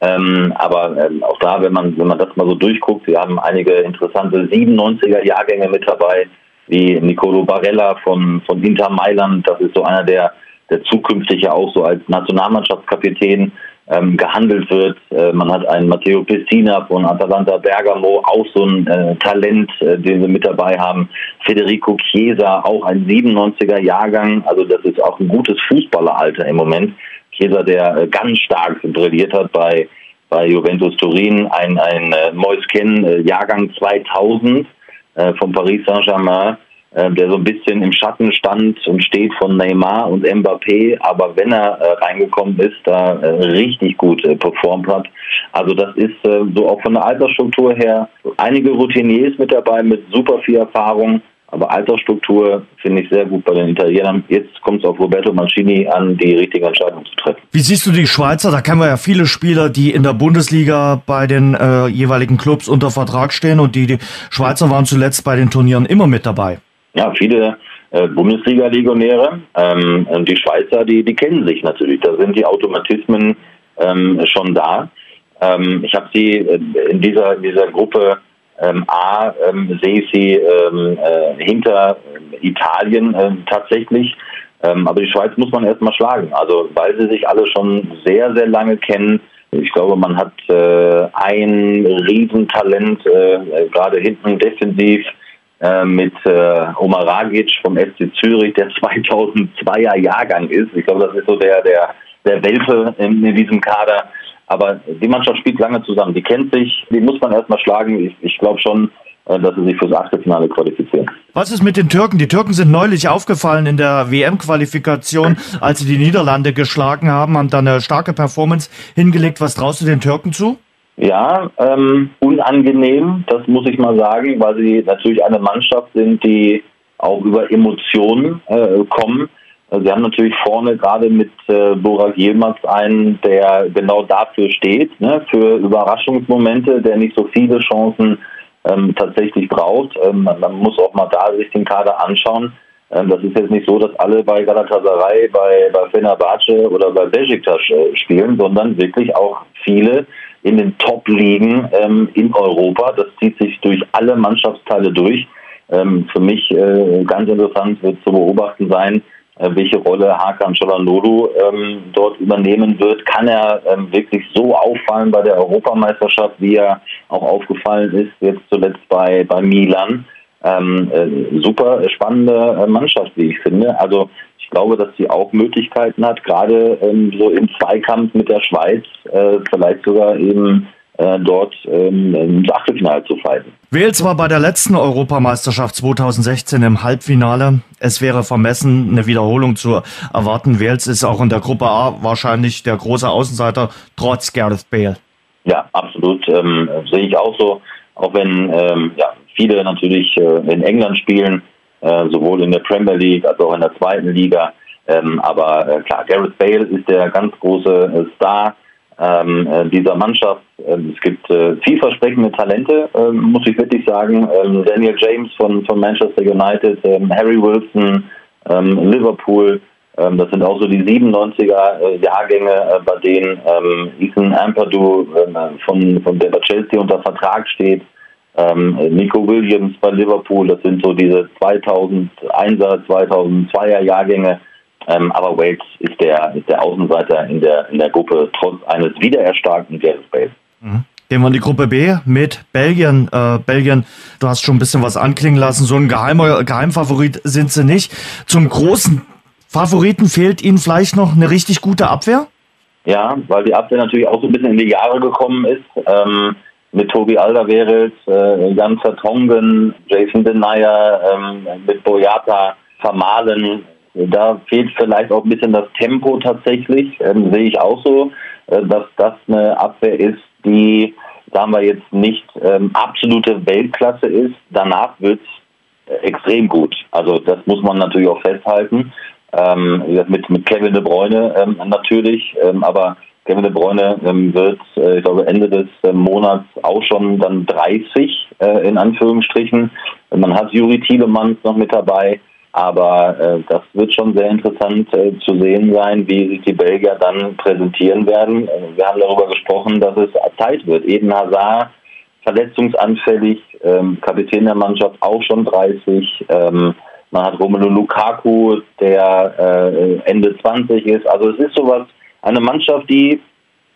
Ähm, aber ähm, auch da, wenn man, wenn man das mal so durchguckt, wir haben einige interessante 97er Jahrgänge mit dabei, wie Nicolo Barella von, von Inter Mailand. Das ist so einer, der, der zukünftig ja auch so als Nationalmannschaftskapitän ähm, gehandelt wird. Äh, man hat einen Matteo Pessina von Atalanta Bergamo, auch so ein äh, Talent, äh, den wir mit dabei haben. Federico Chiesa, auch ein 97er Jahrgang. Also das ist auch ein gutes Fußballeralter im Moment. Chiesa, der äh, ganz stark brilliert hat bei, bei Juventus Turin. Ein, ein äh, Moisken, äh, Jahrgang 2000 äh, von Paris Saint-Germain der so ein bisschen im Schatten stand und steht von Neymar und Mbappé, aber wenn er äh, reingekommen ist, da äh, richtig gut äh, performt hat. Also das ist so auch von der Altersstruktur her einige Routiniers mit dabei mit super viel Erfahrung, Aber Altersstruktur finde ich sehr gut bei den Italienern. Jetzt kommt es auf Roberto Mancini an, die richtige Entscheidung zu treffen. Wie siehst du die Schweizer? Da kennen wir ja viele Spieler, die in der Bundesliga bei den äh, jeweiligen Clubs unter Vertrag stehen und die, die Schweizer waren zuletzt bei den Turnieren immer mit dabei. Ja, viele äh, Bundesliga-Legionäre. Ähm, die Schweizer, die, die kennen sich natürlich. Da sind die Automatismen ähm, schon da. Ähm, ich habe sie äh, in dieser, in dieser Gruppe ähm, A ähm, sehe ich sie ähm, äh, hinter äh, Italien äh, tatsächlich. Ähm, aber die Schweiz muss man erstmal schlagen. Also weil sie sich alle schon sehr, sehr lange kennen. Ich glaube, man hat äh, ein Riesentalent, äh, gerade hinten defensiv äh, mit äh, Omar Ragic vom SC Zürich, der 2002er Jahrgang ist. Ich glaube, das ist so der, der, der Welpe in, in diesem Kader. Aber die Mannschaft spielt lange zusammen. Die kennt sich, die muss man erstmal schlagen. Ich, ich glaube schon, äh, dass sie sich fürs Achtelfinale qualifizieren. Was ist mit den Türken? Die Türken sind neulich aufgefallen in der WM-Qualifikation, als sie die Niederlande geschlagen haben, haben dann eine starke Performance hingelegt. Was traust du den Türken zu? Ja, ähm, unangenehm, das muss ich mal sagen, weil sie natürlich eine Mannschaft sind, die auch über Emotionen äh, kommen. Also sie haben natürlich vorne gerade mit äh, Burak Yilmaz einen, der genau dafür steht, ne, für Überraschungsmomente, der nicht so viele Chancen ähm, tatsächlich braucht. Ähm, man muss auch mal da sich den Kader anschauen. Ähm, das ist jetzt nicht so, dass alle bei Galatasaray, bei, bei Fenerbahce oder bei Besiktas äh, spielen, sondern wirklich auch viele in den Top-Ligen ähm, in Europa. Das zieht sich durch alle Mannschaftsteile durch. Ähm, für mich äh, ganz interessant wird zu beobachten sein, äh, welche Rolle Hakan Çalhanoğlu ähm, dort übernehmen wird. Kann er ähm, wirklich so auffallen bei der Europameisterschaft, wie er auch aufgefallen ist, jetzt zuletzt bei, bei Milan? Ähm, äh, super spannende äh, Mannschaft, wie ich finde. Also ich glaube, dass sie auch Möglichkeiten hat, gerade ähm, so im Zweikampf mit der Schweiz, äh, vielleicht sogar eben äh, dort ähm, ins Achtelfinale zu fighten. Wales war bei der letzten Europameisterschaft 2016 im Halbfinale. Es wäre vermessen, eine Wiederholung zu erwarten. Wales ist auch in der Gruppe A wahrscheinlich der große Außenseiter, trotz Gareth Bale. Ja, absolut. Ähm, sehe ich auch so. Auch wenn ähm, ja, viele natürlich äh, in England spielen, äh, sowohl in der Premier League als auch in der zweiten Liga. Ähm, aber äh, klar, Gareth Bale ist der ganz große äh, Star ähm, äh, dieser Mannschaft. Ähm, es gibt äh, vielversprechende Talente, ähm, muss ich wirklich sagen. Ähm, Daniel James von, von Manchester United, ähm, Harry Wilson, Liverpool. das sind auch so die 97er äh, Jahrgänge, äh, bei denen Ethan Ampadu von, von der bei Chelsea unter Vertrag steht. Nico Williams bei Liverpool, das sind so diese 2001er, 2002er Jahrgänge, ähm, aber Wales ist der, ist der Außenseiter in der, in der Gruppe, trotz eines wiedererstarkten Gareth Bale. Mhm. Gehen wir in die Gruppe B mit Belgien. Äh, Belgien, du hast schon ein bisschen was anklingen lassen. So ein geheimer Geheimfavorit sind sie nicht. Zum großen Favoriten fehlt ihnen vielleicht noch eine richtig gute Abwehr? Ja, weil die Abwehr natürlich auch so ein bisschen in die Jahre gekommen ist. Ähm, mit Tobi Alderweireld, äh, Jan Vertongen, Jason Denayer, ähm, mit Boyata, Vermahlen, da fehlt vielleicht auch ein bisschen das Tempo tatsächlich, ähm, sehe ich auch so, äh, dass das eine Abwehr ist, die, sagen wir jetzt, nicht ähm, absolute Weltklasse ist. Danach wird es äh, extrem gut. Also das muss man natürlich auch festhalten. Ähm, mit, mit Kevin de Bruyne ähm, natürlich, ähm, aber Kevin de Bruyne ähm, wird, äh, ich glaube, Ende des äh, Monats auch schon dann 30 äh, in Anführungsstrichen. Man hat Juri Tielemans noch mit dabei. Aber äh, das wird schon sehr interessant äh, zu sehen sein, wie sich die Belgier dann präsentieren werden. Äh, wir haben darüber gesprochen, dass es Zeit wird. Eden Hazard verletzungsanfällig, ähm, Kapitän der Mannschaft auch schon 30. Ähm, man hat Romelu Lukaku, der äh, Ende 20 ist. Also es ist sowas, eine Mannschaft, die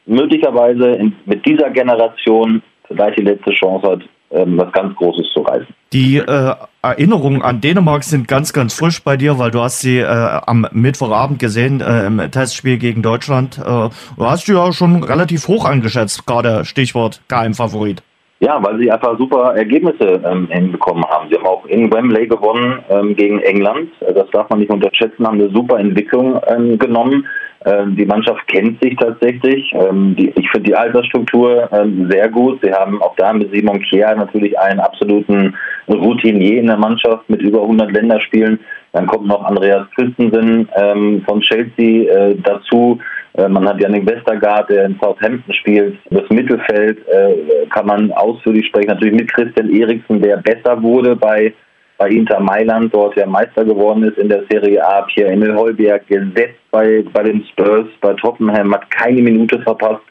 möglicherweise in, mit dieser Generation vielleicht die letzte Chance hat, ähm, was ganz Großes zu reißen. Die äh, Erinnerungen an Dänemark sind ganz, ganz frisch bei dir, weil du hast sie äh, am Mittwochabend gesehen äh, im Testspiel gegen Deutschland. Äh, du hast sie ja schon relativ hoch eingeschätzt, gerade Stichwort Geheimfavorit. Ja, weil sie einfach super Ergebnisse ähm, hinbekommen haben. Sie haben auch in Wembley gewonnen ähm, gegen England. Das darf man nicht unterschätzen, haben eine super Entwicklung ähm, genommen. Ähm, die Mannschaft kennt sich tatsächlich. Ähm, die, ich finde die Altersstruktur ähm, sehr gut. Sie haben auch da mit Simon Kier natürlich einen absoluten Routinier in der Mannschaft mit über 100 Länderspielen. Dann kommt noch Andreas Christensen ähm, von Chelsea äh, dazu. Äh, man hat Janik Westergaard, der in Southampton spielt. Das Mittelfeld äh, kann man ausführlich sprechen. Natürlich mit Christian Eriksen, der besser wurde bei, bei Inter Mailand, dort der Meister geworden ist in der Serie A. Pierre-Emil Heuberg gesetzt bei, bei den Spurs, bei Tottenham, hat keine Minute verpasst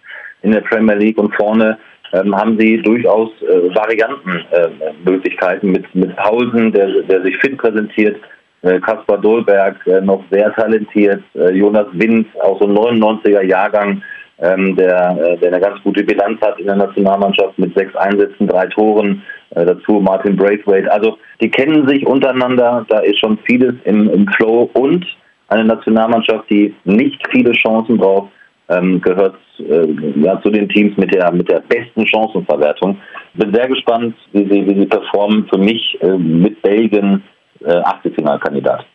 in der Premier League und vorne ähm, haben sie durchaus äh, Variantenmöglichkeiten äh, mit, mit Pausen, der, der sich fit präsentiert. Äh, Kaspar Dolberg, äh, noch sehr talentiert. Äh, Jonas Wind, auch so ein 99er Jahrgang, ähm, der, äh, der eine ganz gute Bilanz hat in der Nationalmannschaft mit sechs Einsätzen, drei Toren. Dazu Martin Braithwaite. Also die kennen sich untereinander, da ist schon vieles im, im Flow und eine Nationalmannschaft, die nicht viele Chancen braucht, ähm, gehört äh, ja, zu den Teams mit der, mit der besten Chancenverwertung. Bin sehr gespannt, wie sie, wie sie performen. Für mich äh, mit Belgien äh, Achtelfinalkandidat.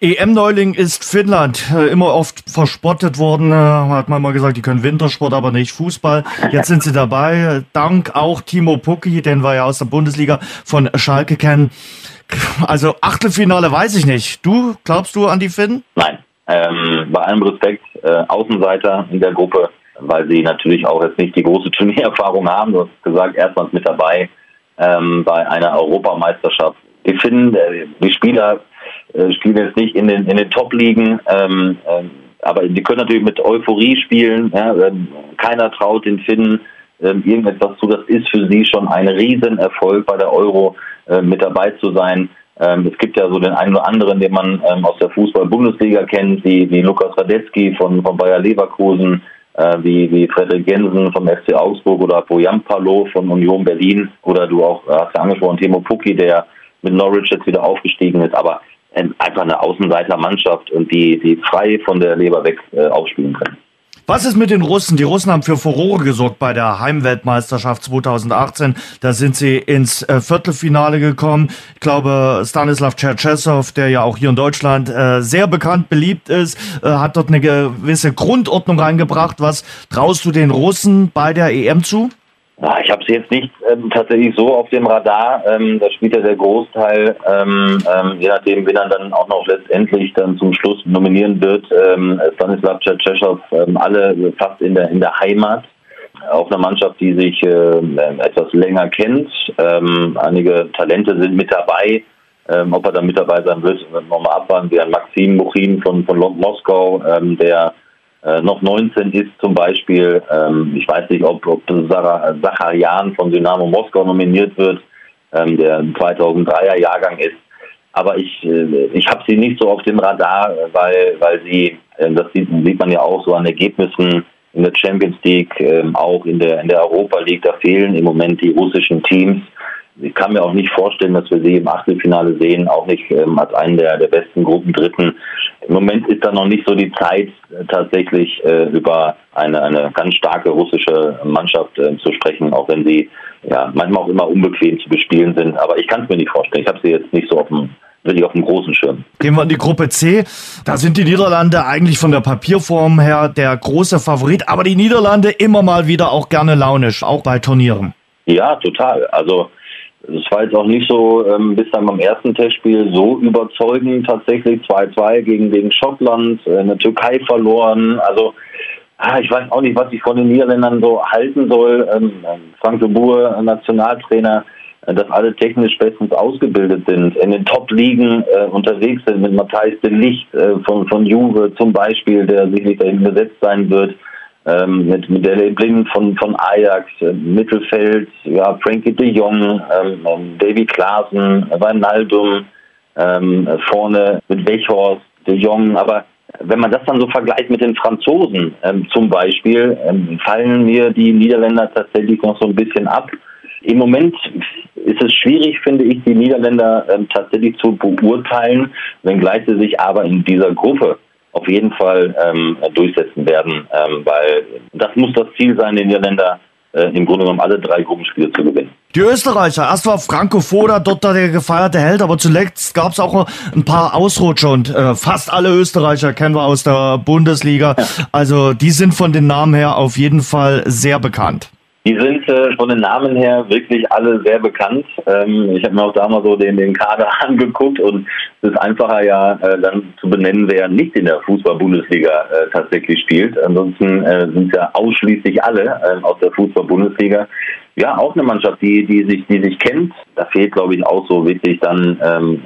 EM-Neuling ist Finnland. Äh, immer oft verspottet worden. Äh, hat man mal gesagt, die können Wintersport, aber nicht Fußball. Jetzt sind sie dabei. Dank auch Timo Pukki, den wir ja aus der Bundesliga von Schalke kennen. Also Achtelfinale weiß ich nicht. Du, glaubst du an die Finnen? Nein. Ähm, bei allem Respekt, äh, Außenseiter in der Gruppe, weil sie natürlich auch jetzt nicht die große Turniererfahrung haben. Du hast gesagt, erstmals mit dabei ähm, bei einer Europameisterschaft. Ich finde, äh, die Spieler äh, spielen jetzt nicht in den, in den Top-Ligen, ähm, äh, aber die können natürlich mit Euphorie spielen. Ja? Ähm, keiner traut den Finnen ähm, irgendetwas zu. Das ist für sie schon ein Riesenerfolg, bei der Euro äh, mit dabei zu sein. Ähm, es gibt ja so den einen oder anderen, den man ähm, aus der Fußball-Bundesliga kennt, wie, wie Lukas Radetzky von, von Bayer Leverkusen, äh, wie, wie Frederik Jensen vom FC Augsburg oder Bojan Palo von Union Berlin oder du auch hast ja angesprochen, Timo Pukki, der mit Norwich jetzt wieder aufgestiegen ist, aber einfach eine Außenseitermannschaft und die, die frei von der Leber weg äh, aufspielen können. Was ist mit den Russen? Die Russen haben für Furore gesorgt bei der Heimweltmeisterschaft 2018. Da sind sie ins äh, Viertelfinale gekommen. Ich glaube, Stanislav Cherchesov, der ja auch hier in Deutschland äh, sehr bekannt, beliebt ist, äh, hat dort eine gewisse Grundordnung reingebracht. Was traust du den Russen bei der EM zu? Ich habe sie jetzt nicht ähm, tatsächlich so auf dem Radar. Ähm, da spielt ja der Großteil, ähm, ähm, je nachdem, wen er dann auch noch letztendlich dann zum Schluss nominieren wird, ähm, Stanislav Tschetschechow, ähm, alle fast in der in der Heimat. Auch eine Mannschaft, die sich äh, etwas länger kennt. Ähm, einige Talente sind mit dabei. Ähm, ob er dann mit dabei sein wird, nochmal abwarten. Wir haben Maxim Muchin von, von Moskau, ähm, der äh, noch 19 ist zum Beispiel. Ähm, ich weiß nicht, ob, ob Zacharian von Dynamo Moskau nominiert wird, ähm, der 2003er Jahrgang ist. Aber ich, äh, ich habe sie nicht so auf dem Radar, weil, weil sie, äh, das sieht, sieht man ja auch so an Ergebnissen in der Champions League, ähm, auch in der, in der Europa League, da fehlen im Moment die russischen Teams ich kann mir auch nicht vorstellen, dass wir sie im Achtelfinale sehen, auch nicht ähm, als einen der, der besten Gruppendritten. Im Moment ist da noch nicht so die Zeit, äh, tatsächlich äh, über eine, eine ganz starke russische Mannschaft äh, zu sprechen, auch wenn sie ja manchmal auch immer unbequem zu bespielen sind. Aber ich kann es mir nicht vorstellen. Ich habe sie jetzt nicht so auf dem wirklich auf dem großen Schirm. Gehen wir in die Gruppe C. Da sind die Niederlande eigentlich von der Papierform her der große Favorit, aber die Niederlande immer mal wieder auch gerne launisch, auch bei Turnieren. Ja, total. Also es war jetzt auch nicht so ähm, bis dann beim ersten Testspiel so überzeugend tatsächlich 2-2 gegen, gegen Schottland, äh, eine Türkei verloren. Also ah, ich weiß auch nicht, was ich von den Niederländern so halten soll. Ähm, Frank de Boer, Nationaltrainer, äh, dass alle technisch bestens ausgebildet sind, in den Top-Ligen äh, unterwegs sind mit Matthijs de Licht äh, von, von Juve zum Beispiel, der sicherlich dahin besetzt sein wird ähm, mit, mit der Blind von, von Ajax, äh, Mittelfeld, ja, Frankie de Jong, ähm, ähm Davy Klaassen, Wijnaldum, ähm, vorne mit Wechhorst, de Jong, aber wenn man das dann so vergleicht mit den Franzosen ähm, zum Beispiel, ähm, fallen mir die Niederländer tatsächlich noch so ein bisschen ab. Im Moment ist es schwierig, finde ich, die Niederländer ähm, tatsächlich zu beurteilen, wenngleich sie sich aber in dieser Gruppe auf jeden Fall ähm, durchsetzen werden, ähm, weil das muss das Ziel sein, den Niederländer äh, im Grunde genommen alle drei Gruppenspiele zu gewinnen. Die Österreicher, erst war Franco Foda dort der gefeierte Held, aber zuletzt gab es auch ein paar Ausrutscher und äh, fast alle Österreicher kennen wir aus der Bundesliga. Also die sind von den Namen her auf jeden Fall sehr bekannt. Die sind äh, von den Namen her wirklich alle sehr bekannt. Ähm, ich habe mir auch da mal so den, den Kader angeguckt und es ist einfacher ja äh, dann zu benennen, wer nicht in der Fußball-Bundesliga äh, tatsächlich spielt. Ansonsten äh, sind es ja ausschließlich alle äh, aus der Fußball-Bundesliga. Ja, auch eine Mannschaft, die, die sich, die sich kennt. Da fehlt, glaube ich, auch so wirklich dann ähm,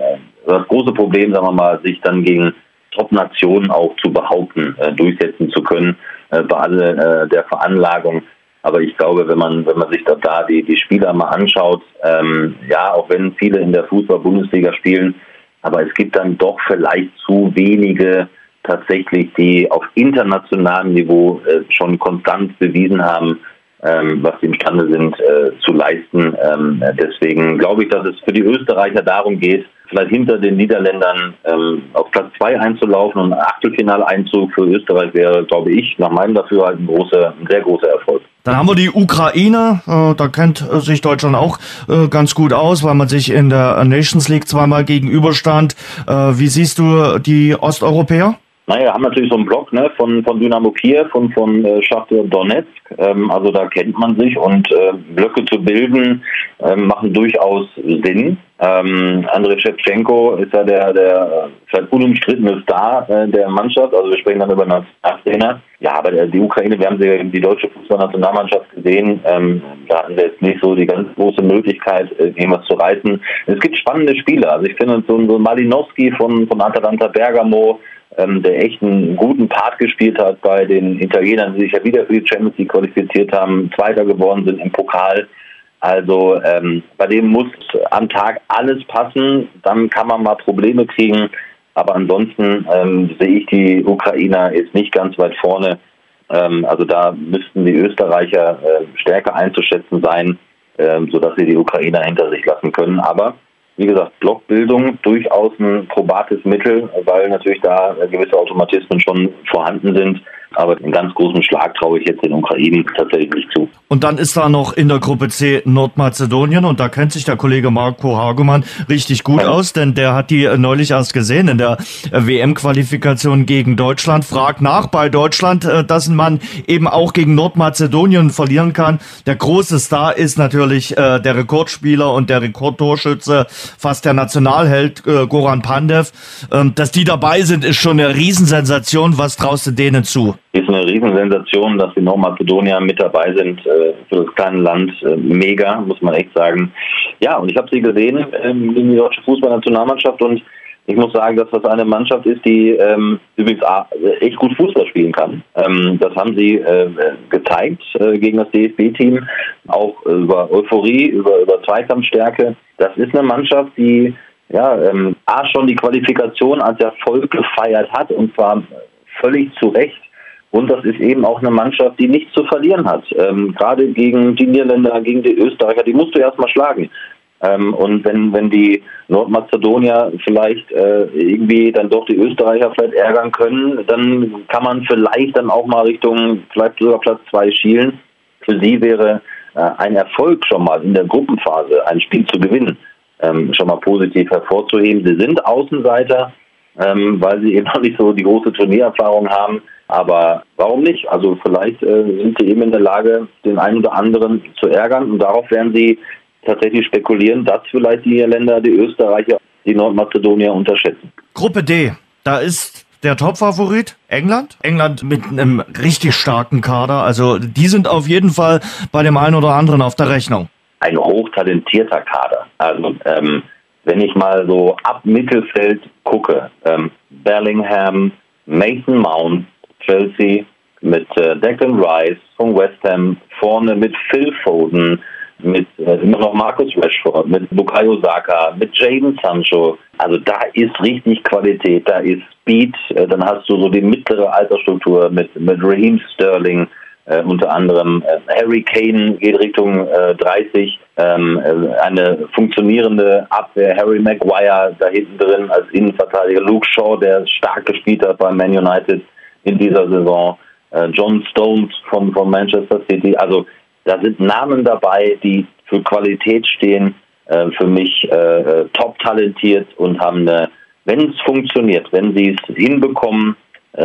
das große Problem, sagen wir mal, sich dann gegen Top-Nationen auch zu behaupten, äh, durchsetzen zu können, äh, bei aller äh, der Veranlagung. Aber ich glaube, wenn man, wenn man sich da, da die, die Spieler mal anschaut, ähm, ja, auch wenn viele in der Fußball-Bundesliga spielen, aber es gibt dann doch vielleicht zu wenige tatsächlich, die auf internationalem Niveau äh, schon konstant bewiesen haben, ähm, was sie imstande sind äh, zu leisten. Ähm, deswegen glaube ich, dass es für die Österreicher darum geht, vielleicht hinter den Niederländern ähm, auf Platz zwei einzulaufen und ein Achtelfinaleinzug für Österreich wäre, glaube ich, nach meinem Dafürhalten ein, großer, ein sehr großer Erfolg. Dann haben wir die Ukraine, äh, da kennt sich Deutschland auch äh, ganz gut aus, weil man sich in der Nations League zweimal gegenüberstand. Äh, wie siehst du die Osteuropäer? Naja, haben natürlich so einen Block ne, von, von Dynamo Kiew und von äh, Schachtel Donetsk. Ähm, also da kennt man sich und äh, Blöcke zu bilden ähm, machen durchaus Sinn. Ähm, Andrei Shevchenko ist ja der, der vielleicht unumstrittene Star äh, der Mannschaft. Also wir sprechen dann über einen Trainer. Ja, aber der, die Ukraine, wir haben sie die deutsche Fußballnationalmannschaft gesehen. Ähm, da hatten wir jetzt nicht so die ganz große Möglichkeit, äh, irgendwas zu reißen. Es gibt spannende Spieler. Also ich finde so, so Malinowski von, von Atalanta Bergamo, ähm, der echt einen guten Part gespielt hat bei den Italienern, die sich ja wieder für die Champions League qualifiziert haben, Zweiter geworden sind im Pokal. Also ähm, bei dem muss am Tag alles passen, dann kann man mal Probleme kriegen. Aber ansonsten ähm, sehe ich die Ukrainer jetzt nicht ganz weit vorne. Ähm, also da müssten die Österreicher äh, stärker einzuschätzen sein, äh, sodass sie die Ukrainer hinter sich lassen können. Aber wie gesagt, Blockbildung durchaus ein probates Mittel, weil natürlich da gewisse Automatismen schon vorhanden sind. Aber einen ganz großen Schlag traue ich jetzt den Ukrainen tatsächlich nicht zu. Und dann ist da noch in der Gruppe C Nordmazedonien und da kennt sich der Kollege Marco Hagemann richtig gut ja. aus, denn der hat die neulich erst gesehen in der WM-Qualifikation gegen Deutschland. Fragt nach bei Deutschland, äh, dass man eben auch gegen Nordmazedonien verlieren kann. Der große Star ist natürlich äh, der Rekordspieler und der Rekordtorschütze, fast der Nationalheld äh, Goran Pandev. Ähm, dass die dabei sind, ist schon eine Riesensensation. Was traust du denen zu? Ist eine Riesensensation, dass die Nordmazedonier mit dabei sind äh, für das kleine Land. Äh, mega, muss man echt sagen. Ja, und ich habe sie gesehen ähm, in die deutsche Fußballnationalmannschaft und ich muss sagen, dass das eine Mannschaft ist, die ähm, übrigens echt gut Fußball spielen kann. Ähm, das haben sie äh, gezeigt äh, gegen das DFB-Team, auch über Euphorie, über, über Zweikampfstärke. Das ist eine Mannschaft, die ja ähm, A schon die Qualifikation als Erfolg gefeiert hat und zwar völlig zu Recht. Und das ist eben auch eine Mannschaft, die nichts zu verlieren hat. Ähm, gerade gegen die Niederländer, gegen die Österreicher, die musst du erstmal schlagen. Ähm, und wenn, wenn die Nordmazedonier vielleicht äh, irgendwie dann doch die Österreicher vielleicht ärgern können, dann kann man vielleicht dann auch mal Richtung vielleicht sogar Platz zwei schielen. Für sie wäre äh, ein Erfolg schon mal in der Gruppenphase, ein Spiel zu gewinnen, ähm, schon mal positiv hervorzuheben. Sie sind Außenseiter, ähm, weil sie eben noch nicht so die große Turniererfahrung haben. Aber warum nicht? Also vielleicht äh, sind sie eben in der Lage, den einen oder anderen zu ärgern und darauf werden sie tatsächlich spekulieren, dass vielleicht die Länder, die Österreicher, die Nordmazedonier unterschätzen. Gruppe D, da ist der Topfavorit England. England mit einem richtig starken Kader. Also die sind auf jeden Fall bei dem einen oder anderen auf der Rechnung. Ein hochtalentierter Kader. Also ähm, wenn ich mal so ab Mittelfeld gucke, ähm, Bellingham, Mason Mount, Chelsea, mit äh, Declan Rice von West Ham, vorne mit Phil Foden, mit äh, immer noch Marcus Rashford, mit Bukayo Saka, mit Jaden Sancho. Also da ist richtig Qualität, da ist Speed. Äh, dann hast du so die mittlere Altersstruktur mit, mit Raheem Sterling, äh, unter anderem äh, Harry Kane geht Richtung äh, 30. Ähm, äh, eine funktionierende Abwehr, Harry Maguire da hinten drin als Innenverteidiger, Luke Shaw, der stark gespielt hat bei Man United in dieser Saison, äh, John Stones von, von Manchester City. Also da sind Namen dabei, die für Qualität stehen, äh, für mich äh, top talentiert und haben eine, wenn es funktioniert, wenn sie es hinbekommen,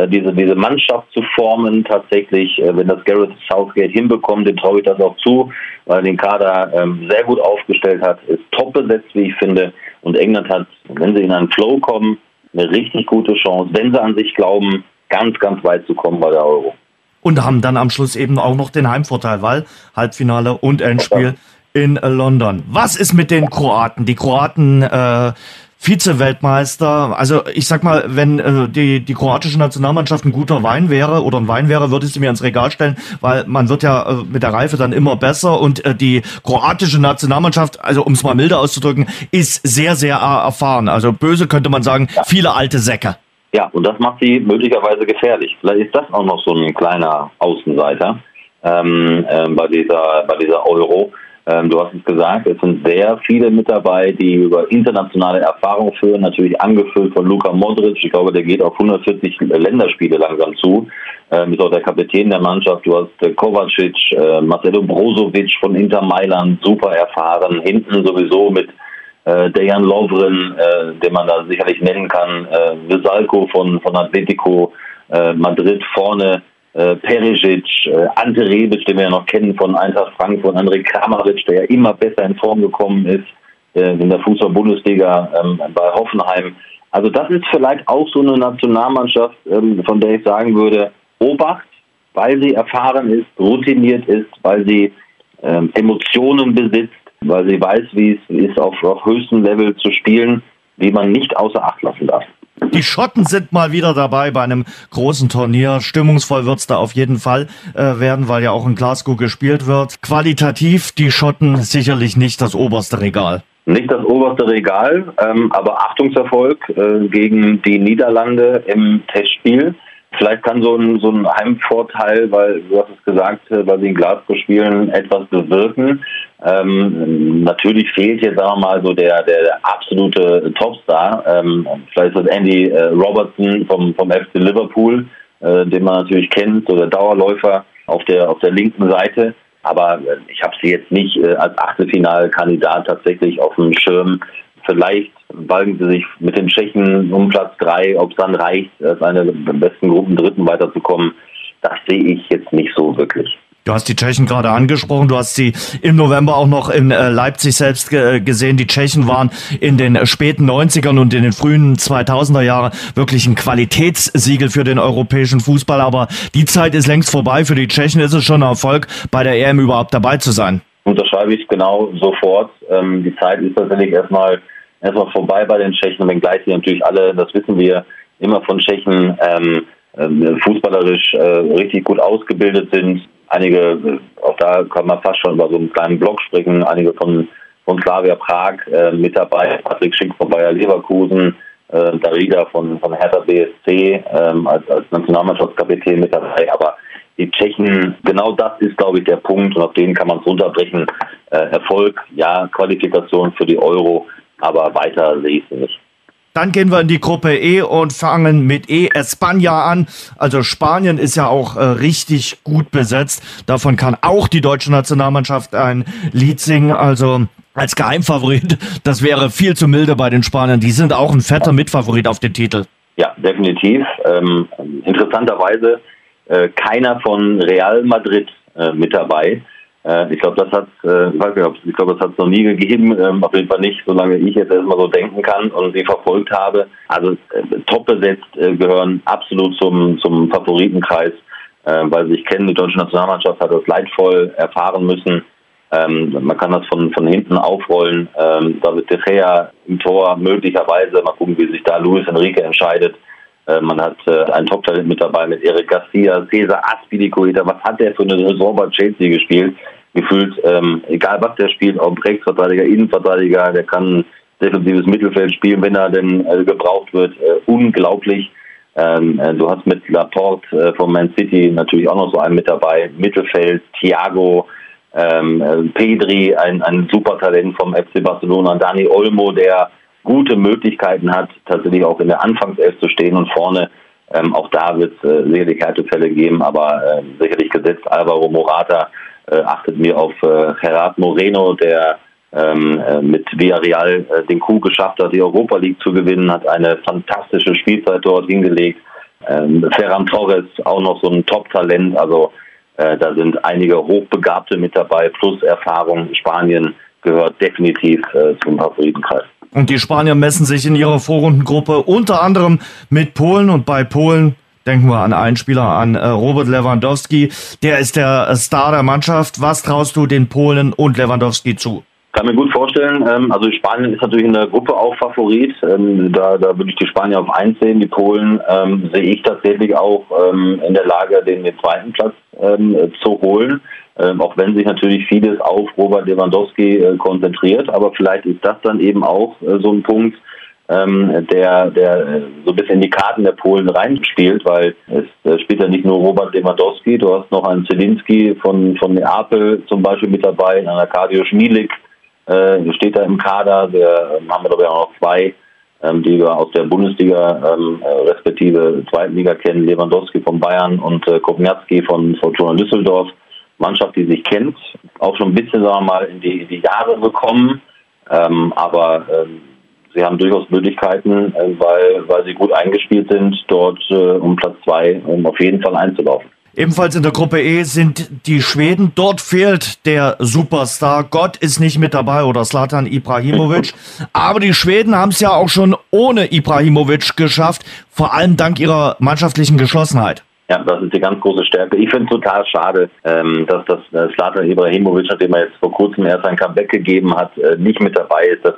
diese, diese Mannschaft zu formen, tatsächlich, wenn das Gareth Southgate hinbekommt, dem traue ich das auch zu, weil er den Kader ähm, sehr gut aufgestellt hat, ist top besetzt, wie ich finde. Und England hat, wenn sie in einen Flow kommen, eine richtig gute Chance, wenn sie an sich glauben, ganz, ganz weit zu kommen bei der Euro. Und haben dann am Schluss eben auch noch den Heimvorteil, weil Halbfinale und Endspiel in London. Was ist mit den Kroaten? Die Kroaten äh, Vize-Weltmeister. Also ich sag mal, wenn äh, die, die kroatische Nationalmannschaft ein guter Wein wäre oder ein Wein wäre, würde ich sie mir ins Regal stellen, weil man wird ja äh, mit der Reife dann immer besser und äh, die kroatische Nationalmannschaft, also um es mal milder auszudrücken, ist sehr, sehr äh, erfahren. Also böse könnte man sagen, viele alte Säcke. Ja, und das macht sie möglicherweise gefährlich. Vielleicht ist das auch noch so ein kleiner Außenseiter ähm, äh, bei dieser bei dieser Euro. Ähm, du hast es gesagt, es sind sehr viele mit dabei, die über internationale Erfahrung führen, natürlich angefüllt von Luka Modric. Ich glaube, der geht auf 140 Länderspiele langsam zu. Ähm, ist auch der Kapitän der Mannschaft. Du hast äh, Kovacic, äh, Marcelo Brozovic von Inter Mailand, super erfahren. Hinten sowieso mit äh, Dejan Lovren, äh, den man da sicherlich nennen kann. Äh, Vesalco von, von Atletico äh, Madrid vorne äh, Perisic, äh, Ante Rebic, den wir ja noch kennen von Eintracht Frankfurt, André Kramaric, der ja immer besser in Form gekommen ist äh, in der Fußball-Bundesliga ähm, bei Hoffenheim. Also das ist vielleicht auch so eine Nationalmannschaft, ähm, von der ich sagen würde, Obacht, weil sie erfahren ist, routiniert ist, weil sie ähm, Emotionen besitzt, weil sie weiß, wie es ist, auf, auf höchstem Level zu spielen, die man nicht außer Acht lassen darf. Die Schotten sind mal wieder dabei bei einem großen Turnier. Stimmungsvoll wird's da auf jeden Fall äh, werden, weil ja auch in Glasgow gespielt wird. Qualitativ die Schotten sicherlich nicht das oberste Regal. Nicht das oberste Regal, ähm, aber Achtungserfolg äh, gegen die Niederlande im Testspiel. Vielleicht kann so ein, so ein Heimvorteil, weil du hast es gesagt, äh, weil sie in Glasgow spielen, etwas bewirken. Ähm, natürlich fehlt jetzt, sagen wir mal, so der, der absolute Topstar. Ähm, vielleicht ist das Andy äh, Robertson vom, vom FC Liverpool, äh, den man natürlich kennt, so der Dauerläufer auf der, auf der linken Seite. Aber äh, ich habe sie jetzt nicht äh, als Achtelfinalkandidat tatsächlich auf dem Schirm. Vielleicht balgen sie sich mit den Tschechen um Platz drei, ob es dann reicht, als eine der besten Gruppen Dritten weiterzukommen. Das sehe ich jetzt nicht so wirklich. Du hast die Tschechen gerade angesprochen. Du hast sie im November auch noch in äh, Leipzig selbst gesehen. Die Tschechen waren in den späten 90ern und in den frühen 2000er Jahren wirklich ein Qualitätssiegel für den europäischen Fußball. Aber die Zeit ist längst vorbei. Für die Tschechen ist es schon ein Erfolg, bei der EM überhaupt dabei zu sein. Unterschreibe ich genau sofort. Ähm, die Zeit ist tatsächlich erstmal erstmal vorbei bei den Tschechen, wenngleich sie natürlich alle, das wissen wir, immer von Tschechen ähm, ähm fußballerisch äh, richtig gut ausgebildet sind. Einige, äh, auch da kann man fast schon über so einen kleinen Blog sprechen, einige von, von Slavia Prag äh, mit dabei, Patrick Schick von Bayer Leverkusen, äh, Darida von, von Hertha BSC ähm, als, als Nationalmannschaftskapitän mit dabei, aber die Tschechen, genau das ist, glaube ich, der Punkt und auf den kann man es runterbrechen. Äh, Erfolg, ja, Qualifikation für die Euro, aber weiter sehe ich sie nicht. Dann gehen wir in die Gruppe E und fangen mit E Espanja an. Also Spanien ist ja auch äh, richtig gut besetzt. Davon kann auch die deutsche Nationalmannschaft ein Lied singen. Also als Geheimfavorit, das wäre viel zu milde bei den Spaniern. Die sind auch ein fetter Mitfavorit auf den Titel. Ja, definitiv. Ähm, interessanterweise äh, keiner von Real Madrid äh, mit dabei. Äh, ich glaube, das hat, äh, ich glaube, das hat es noch nie gegeben. Ähm, auf jeden Fall nicht, solange ich jetzt erstmal so denken kann und sie verfolgt habe. Also äh, top besetzt gehören absolut zum zum Favoritenkreis, weil sie sich kennen. Die deutsche Nationalmannschaft hat das leidvoll erfahren müssen. Ähm, man kann das von von hinten aufrollen. Ähm, David De Gea im Tor möglicherweise. Mal gucken, wie sich da Luis Enrique entscheidet. Äh, man hat äh, ein Top-Talent mit dabei mit Eric Garcia, Cesar Aspilicueta. Was hat der für eine Saison bei Chelsea gespielt? Gefühlt, ähm, egal was der spielt, ob Rechtsverteidiger, Innenverteidiger, der kann defensives Mittelfeld spielen, wenn er denn äh, gebraucht wird. Äh, unglaublich. Ähm, äh, du hast mit Laporte äh, von Man City natürlich auch noch so einen mit dabei. Mittelfeld, Thiago, ähm, äh, Pedri, ein, ein Supertalent vom FC Barcelona, Dani Olmo, der gute Möglichkeiten hat, tatsächlich auch in der Anfangself zu stehen und vorne. Ähm, auch da wird es äh, sicherlich Härtefälle geben, aber äh, sicherlich gesetzt. Alvaro Morata äh, achtet mir auf äh, Gerard Moreno, der ähm, äh, mit Villarreal äh, den Coup geschafft hat, die Europa League zu gewinnen, hat eine fantastische Spielzeit dort hingelegt. Ähm, Ferran Torres auch noch so ein Top-Talent. Also äh, da sind einige Hochbegabte mit dabei, plus Erfahrung. Spanien gehört definitiv äh, zum Favoritenkreis. Und die Spanier messen sich in ihrer Vorrundengruppe unter anderem mit Polen und bei Polen denken wir an einen Spieler, an äh, Robert Lewandowski. Der ist der Star der Mannschaft. Was traust du den Polen und Lewandowski zu? Kann mir gut vorstellen. Ähm, also Spanien ist natürlich in der Gruppe auch Favorit. Ähm, da, da würde ich die Spanier auf eins sehen. Die Polen ähm, sehe ich tatsächlich auch ähm, in der Lage, den, den zweiten Platz zu holen. Ähm, auch wenn sich natürlich vieles auf Robert Lewandowski äh, konzentriert. Aber vielleicht ist das dann eben auch äh, so ein Punkt, ähm, der, der äh, so ein bisschen die Karten der Polen reinspielt, weil es äh, spielt ja nicht nur Robert Lewandowski, du hast noch einen Zelinski von, von Neapel zum Beispiel mit dabei, einen Arkadiusz Milik äh, steht da im Kader, der ähm, haben wir ich auch noch zwei, ähm, die wir aus der Bundesliga ähm, äh, respektive zweiten Liga kennen, Lewandowski von Bayern und äh, Kopniatski von Fortuna Düsseldorf. Mannschaft, die sich kennt, auch schon ein bisschen, sagen wir mal, in die, in die Jahre gekommen, ähm, aber ähm, sie haben durchaus Möglichkeiten, äh, weil, weil sie gut eingespielt sind, dort äh, um Platz zwei um auf jeden Fall einzulaufen. Ebenfalls in der Gruppe E sind die Schweden. Dort fehlt der Superstar. Gott ist nicht mit dabei oder Slatan Ibrahimovic. Aber die Schweden haben es ja auch schon ohne Ibrahimovic geschafft, vor allem dank ihrer mannschaftlichen Geschlossenheit. Ja, das ist die ganz große Stärke. Ich finde es total schade, ähm, dass das äh, Ibrahimovic, nachdem er jetzt vor kurzem erst ein Comeback gegeben hat, äh, nicht mit dabei ist. Das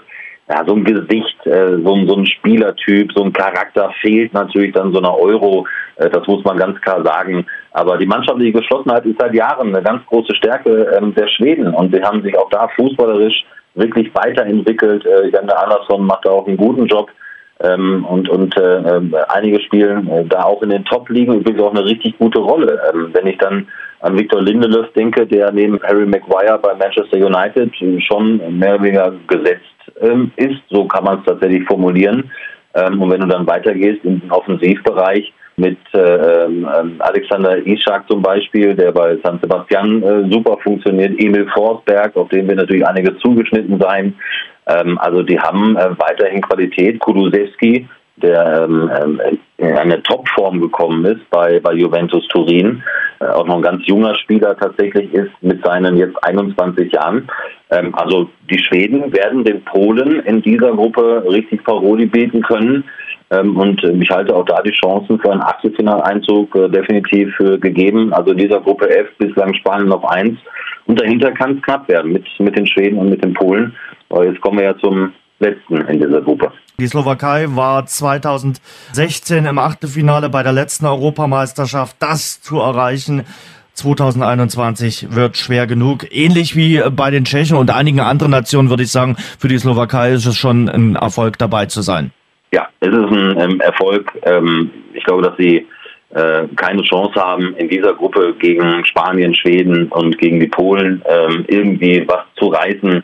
ja, so ein Gesicht, äh, so, ein, so ein Spielertyp, so ein Charakter fehlt natürlich dann so einer Euro. Äh, das muss man ganz klar sagen. Aber die mannschaftliche Geschlossenheit ist seit Jahren eine ganz große Stärke ähm, der Schweden. Und sie haben sich auch da fußballerisch wirklich weiterentwickelt. Äh, Jan Andersson macht da auch einen guten Job. Ähm, und und äh, äh, einige spielen äh, da auch in den Top-Ligen übrigens auch eine richtig gute Rolle. Ähm, wenn ich dann an Victor Lindelöf denke, der neben Harry Maguire bei Manchester United schon mehr oder weniger gesetzt ähm, ist. So kann man es tatsächlich formulieren. Ähm, und wenn du dann weitergehst im Offensivbereich mit äh, ähm, Alexander Ischak zum Beispiel, der bei San Sebastian äh, super funktioniert, Emil Forsberg, auf den wir natürlich einige zugeschnitten sein. Ähm, also die haben äh, weiterhin Qualität. Kulusewski, der ähm, ähm, in eine Topform gekommen ist bei, bei Juventus Turin, äh, auch noch ein ganz junger Spieler tatsächlich ist mit seinen jetzt 21 Jahren. Ähm, also die Schweden werden den Polen in dieser Gruppe richtig Paroli bieten können. Ähm, und äh, ich halte auch da die Chancen für einen Achtelfinaleinzug äh, definitiv für gegeben. Also dieser Gruppe F bislang Spanien auf 1. Und dahinter kann es knapp werden mit, mit den Schweden und mit den Polen. Aber jetzt kommen wir ja zum letzten in dieser Gruppe. Die Slowakei war 2016 im Achtelfinale bei der letzten Europameisterschaft. Das zu erreichen 2021 wird schwer genug. Ähnlich wie bei den Tschechen und einigen anderen Nationen würde ich sagen, für die Slowakei ist es schon ein Erfolg dabei zu sein. Ja, es ist ein ähm, Erfolg. Ähm, ich glaube, dass sie äh, keine Chance haben, in dieser Gruppe gegen Spanien, Schweden und gegen die Polen ähm, irgendwie was zu reißen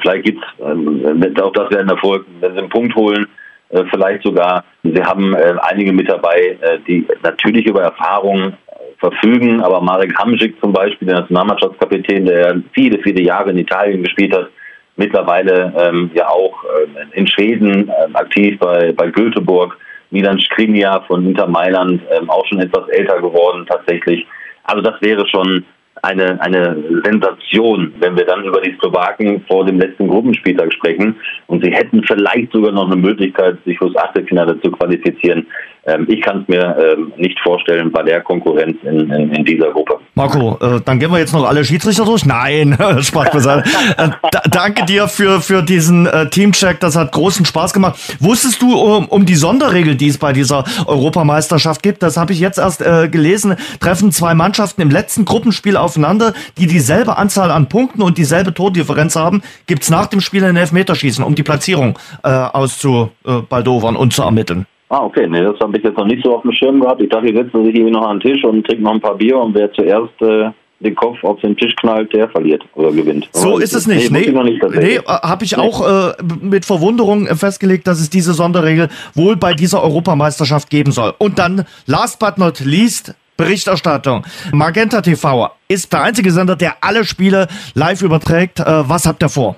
Vielleicht gibt's ähm, auch das wäre ein Erfolg, wenn sie einen Punkt holen, äh, vielleicht sogar. Sie haben äh, einige mit dabei, äh, die natürlich über Erfahrung verfügen, aber Marek Hamsik zum Beispiel, der Nationalmannschaftskapitän, der viele, viele Jahre in Italien gespielt hat, mittlerweile ähm, ja auch äh, in Schweden äh, aktiv bei, bei Göteborg, Milan Skriniar von Inter Mailand, äh, auch schon etwas älter geworden tatsächlich. Also das wäre schon eine, eine Sensation, wenn wir dann über die Slowaken vor dem letzten Gruppenspieltag sprechen. Und sie hätten vielleicht sogar noch eine Möglichkeit, sich fürs Achtelfinale zu qualifizieren. Ähm, ich kann es mir ähm, nicht vorstellen bei der Konkurrenz in, in, in dieser Gruppe. Marco, äh, dann gehen wir jetzt noch alle Schiedsrichter durch? Nein, Spaß beiseite. äh, danke dir für, für diesen äh, Teamcheck. Das hat großen Spaß gemacht. Wusstest du um, um die Sonderregel, die es bei dieser Europameisterschaft gibt? Das habe ich jetzt erst äh, gelesen. Treffen zwei Mannschaften im letzten Gruppenspiel aufeinander, die dieselbe Anzahl an Punkten und dieselbe Tordifferenz haben, gibt es nach dem Spiel ein Elfmeterschießen, um die Platzierung äh, auszubaldowern und zu ermitteln. Ah, okay. Nee, das habe ich jetzt noch nicht so auf dem Schirm gehabt. Ich dachte, ich setze sich hier noch an den Tisch und trinke noch ein paar Bier und wer zuerst äh, den Kopf auf den Tisch knallt, der verliert oder gewinnt. So Aber ist es nicht. Nee, nee, nicht nee äh, habe ich nee. auch äh, mit Verwunderung festgelegt, dass es diese Sonderregel wohl bei dieser Europameisterschaft geben soll. Und dann, last but not least, Berichterstattung. Magenta TV ist der einzige Sender, der alle Spiele live überträgt. Äh, was habt ihr vor?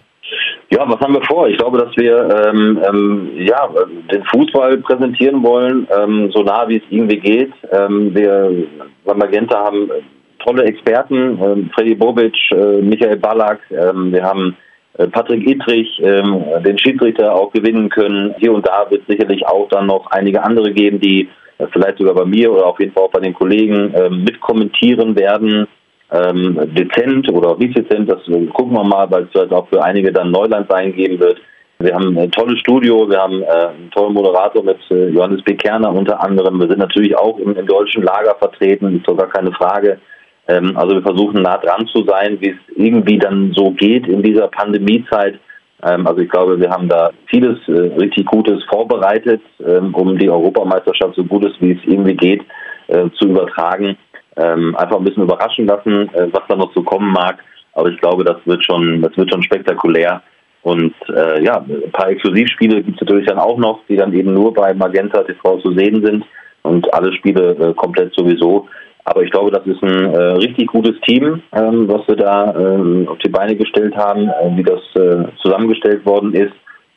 Ja, was haben wir vor? Ich glaube, dass wir ähm, ähm, ja, den Fußball präsentieren wollen, ähm, so nah wie es irgendwie geht. Ähm, wir bei Magenta haben tolle Experten, ähm, Freddy Bobic, äh, Michael Ballack, ähm, wir haben äh, Patrick Ittrich, den Schiedsrichter auch gewinnen können. Hier und da wird sicherlich auch dann noch einige andere geben, die äh, vielleicht sogar bei mir oder auf jeden Fall auch bei den Kollegen äh, mitkommentieren werden ähm, dezent oder nicht dezent, das gucken wir mal, weil es vielleicht auch für einige dann Neuland sein geben wird. Wir haben ein tolles Studio, wir haben äh, einen tollen Moderator mit äh, Johannes B. Kerner unter anderem. Wir sind natürlich auch im, im deutschen Lager vertreten, ist doch gar keine Frage. Ähm, also wir versuchen nah dran zu sein, wie es irgendwie dann so geht in dieser Pandemiezeit. Ähm, also ich glaube, wir haben da vieles äh, richtig Gutes vorbereitet, ähm, um die Europameisterschaft so gut es wie es irgendwie geht äh, zu übertragen ähm, einfach ein bisschen überraschen lassen, äh, was da noch so kommen mag. Aber ich glaube, das wird schon, das wird schon spektakulär. Und äh, ja, ein paar Exklusivspiele gibt es natürlich dann auch noch, die dann eben nur bei Magenta TV zu sehen sind und alle Spiele äh, komplett sowieso. Aber ich glaube, das ist ein äh, richtig gutes Team, ähm, was wir da äh, auf die Beine gestellt haben, äh, wie das äh, zusammengestellt worden ist.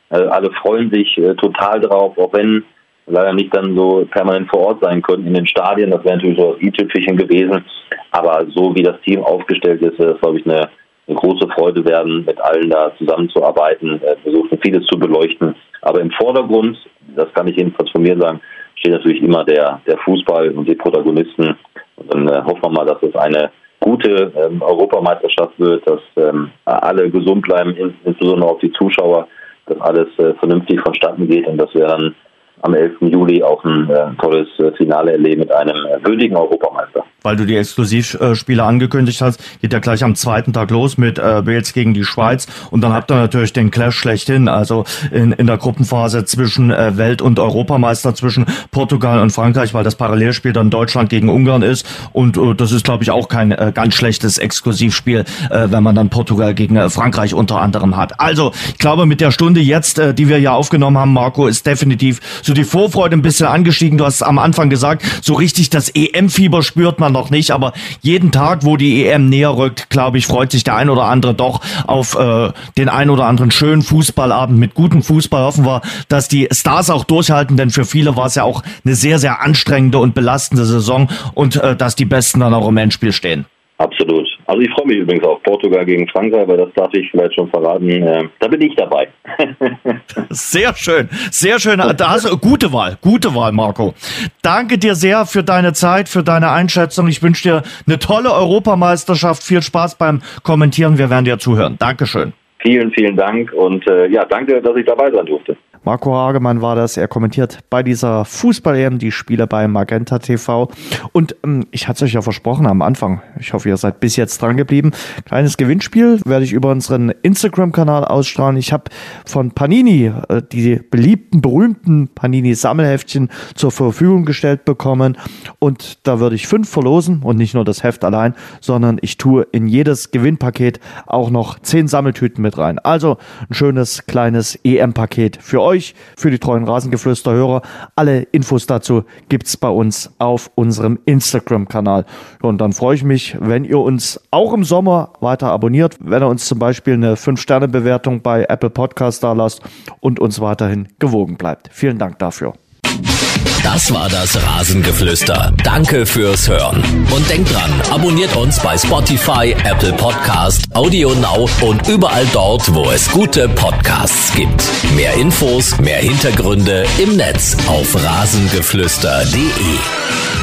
Äh, alle freuen sich äh, total drauf, auch wenn leider nicht dann so permanent vor Ort sein können in den Stadien. Das wäre natürlich so das i-Tüpfelchen gewesen. Aber so wie das Team aufgestellt ist, ist glaube ich, eine, eine, große Freude werden, mit allen da zusammenzuarbeiten, äh, versuchen vieles zu beleuchten. Aber im Vordergrund, das kann ich jedenfalls von mir sagen, steht natürlich immer der, der Fußball und die Protagonisten. Und dann äh, hoffen wir mal, dass es eine gute ähm, Europameisterschaft wird, dass ähm, alle gesund bleiben, insbesondere auch die Zuschauer, dass alles äh, vernünftig vonstatten geht und dass wir dann am 11. Juli auch ein äh, tolles äh, Finale erleben mit einem äh, würdigen Europameister. Weil du die Exklusivspiele angekündigt hast, geht ja gleich am zweiten Tag los mit äh, Wales gegen die Schweiz und dann habt ihr natürlich den Clash schlechthin, also in, in der Gruppenphase zwischen äh, Welt- und Europameister, zwischen Portugal und Frankreich, weil das Parallelspiel dann Deutschland gegen Ungarn ist und äh, das ist, glaube ich, auch kein äh, ganz schlechtes Exklusivspiel, äh, wenn man dann Portugal gegen äh, Frankreich unter anderem hat. Also, ich glaube, mit der Stunde jetzt, äh, die wir ja aufgenommen haben, Marco, ist definitiv so die Vorfreude ein bisschen angestiegen. Du hast am Anfang gesagt, so richtig das EM-Fieber spürt man noch nicht, aber jeden Tag, wo die EM näher rückt, glaube ich, freut sich der ein oder andere doch auf äh, den ein oder anderen schönen Fußballabend mit gutem Fußball. Hoffen wir, dass die Stars auch durchhalten, denn für viele war es ja auch eine sehr, sehr anstrengende und belastende Saison und äh, dass die Besten dann auch im Endspiel stehen. Absolut. Also ich freue mich übrigens auf Portugal gegen Frankreich, weil das darf ich vielleicht schon verraten. Äh, da bin ich dabei. sehr schön, sehr schön. Da hast du gute Wahl, gute Wahl, Marco. Danke dir sehr für deine Zeit, für deine Einschätzung. Ich wünsche dir eine tolle Europameisterschaft. Viel Spaß beim Kommentieren. Wir werden dir zuhören. Dankeschön. Vielen, vielen Dank und äh, ja, danke, dass ich dabei sein durfte. Marco Hagemann war das. Er kommentiert bei dieser Fußball-EM die Spiele bei Magenta TV. Und ähm, ich hatte es euch ja versprochen am Anfang. Ich hoffe, ihr seid bis jetzt dran geblieben. Kleines Gewinnspiel werde ich über unseren Instagram-Kanal ausstrahlen. Ich habe von Panini äh, die beliebten, berühmten Panini-Sammelheftchen zur Verfügung gestellt bekommen. Und da würde ich fünf verlosen und nicht nur das Heft allein, sondern ich tue in jedes Gewinnpaket auch noch zehn Sammeltüten mit rein. Also ein schönes kleines EM-Paket für euch euch, für die treuen Rasengeflüster-Hörer. Alle Infos dazu gibt es bei uns auf unserem Instagram-Kanal. Und dann freue ich mich, wenn ihr uns auch im Sommer weiter abonniert, wenn ihr uns zum Beispiel eine 5-Sterne-Bewertung bei Apple Podcast da lasst und uns weiterhin gewogen bleibt. Vielen Dank dafür. Das war das Rasengeflüster. Danke fürs Hören. Und denkt dran, abonniert uns bei Spotify, Apple Podcast, Audio Now und überall dort, wo es gute Podcasts gibt. Mehr Infos, mehr Hintergründe im Netz auf rasengeflüster.de.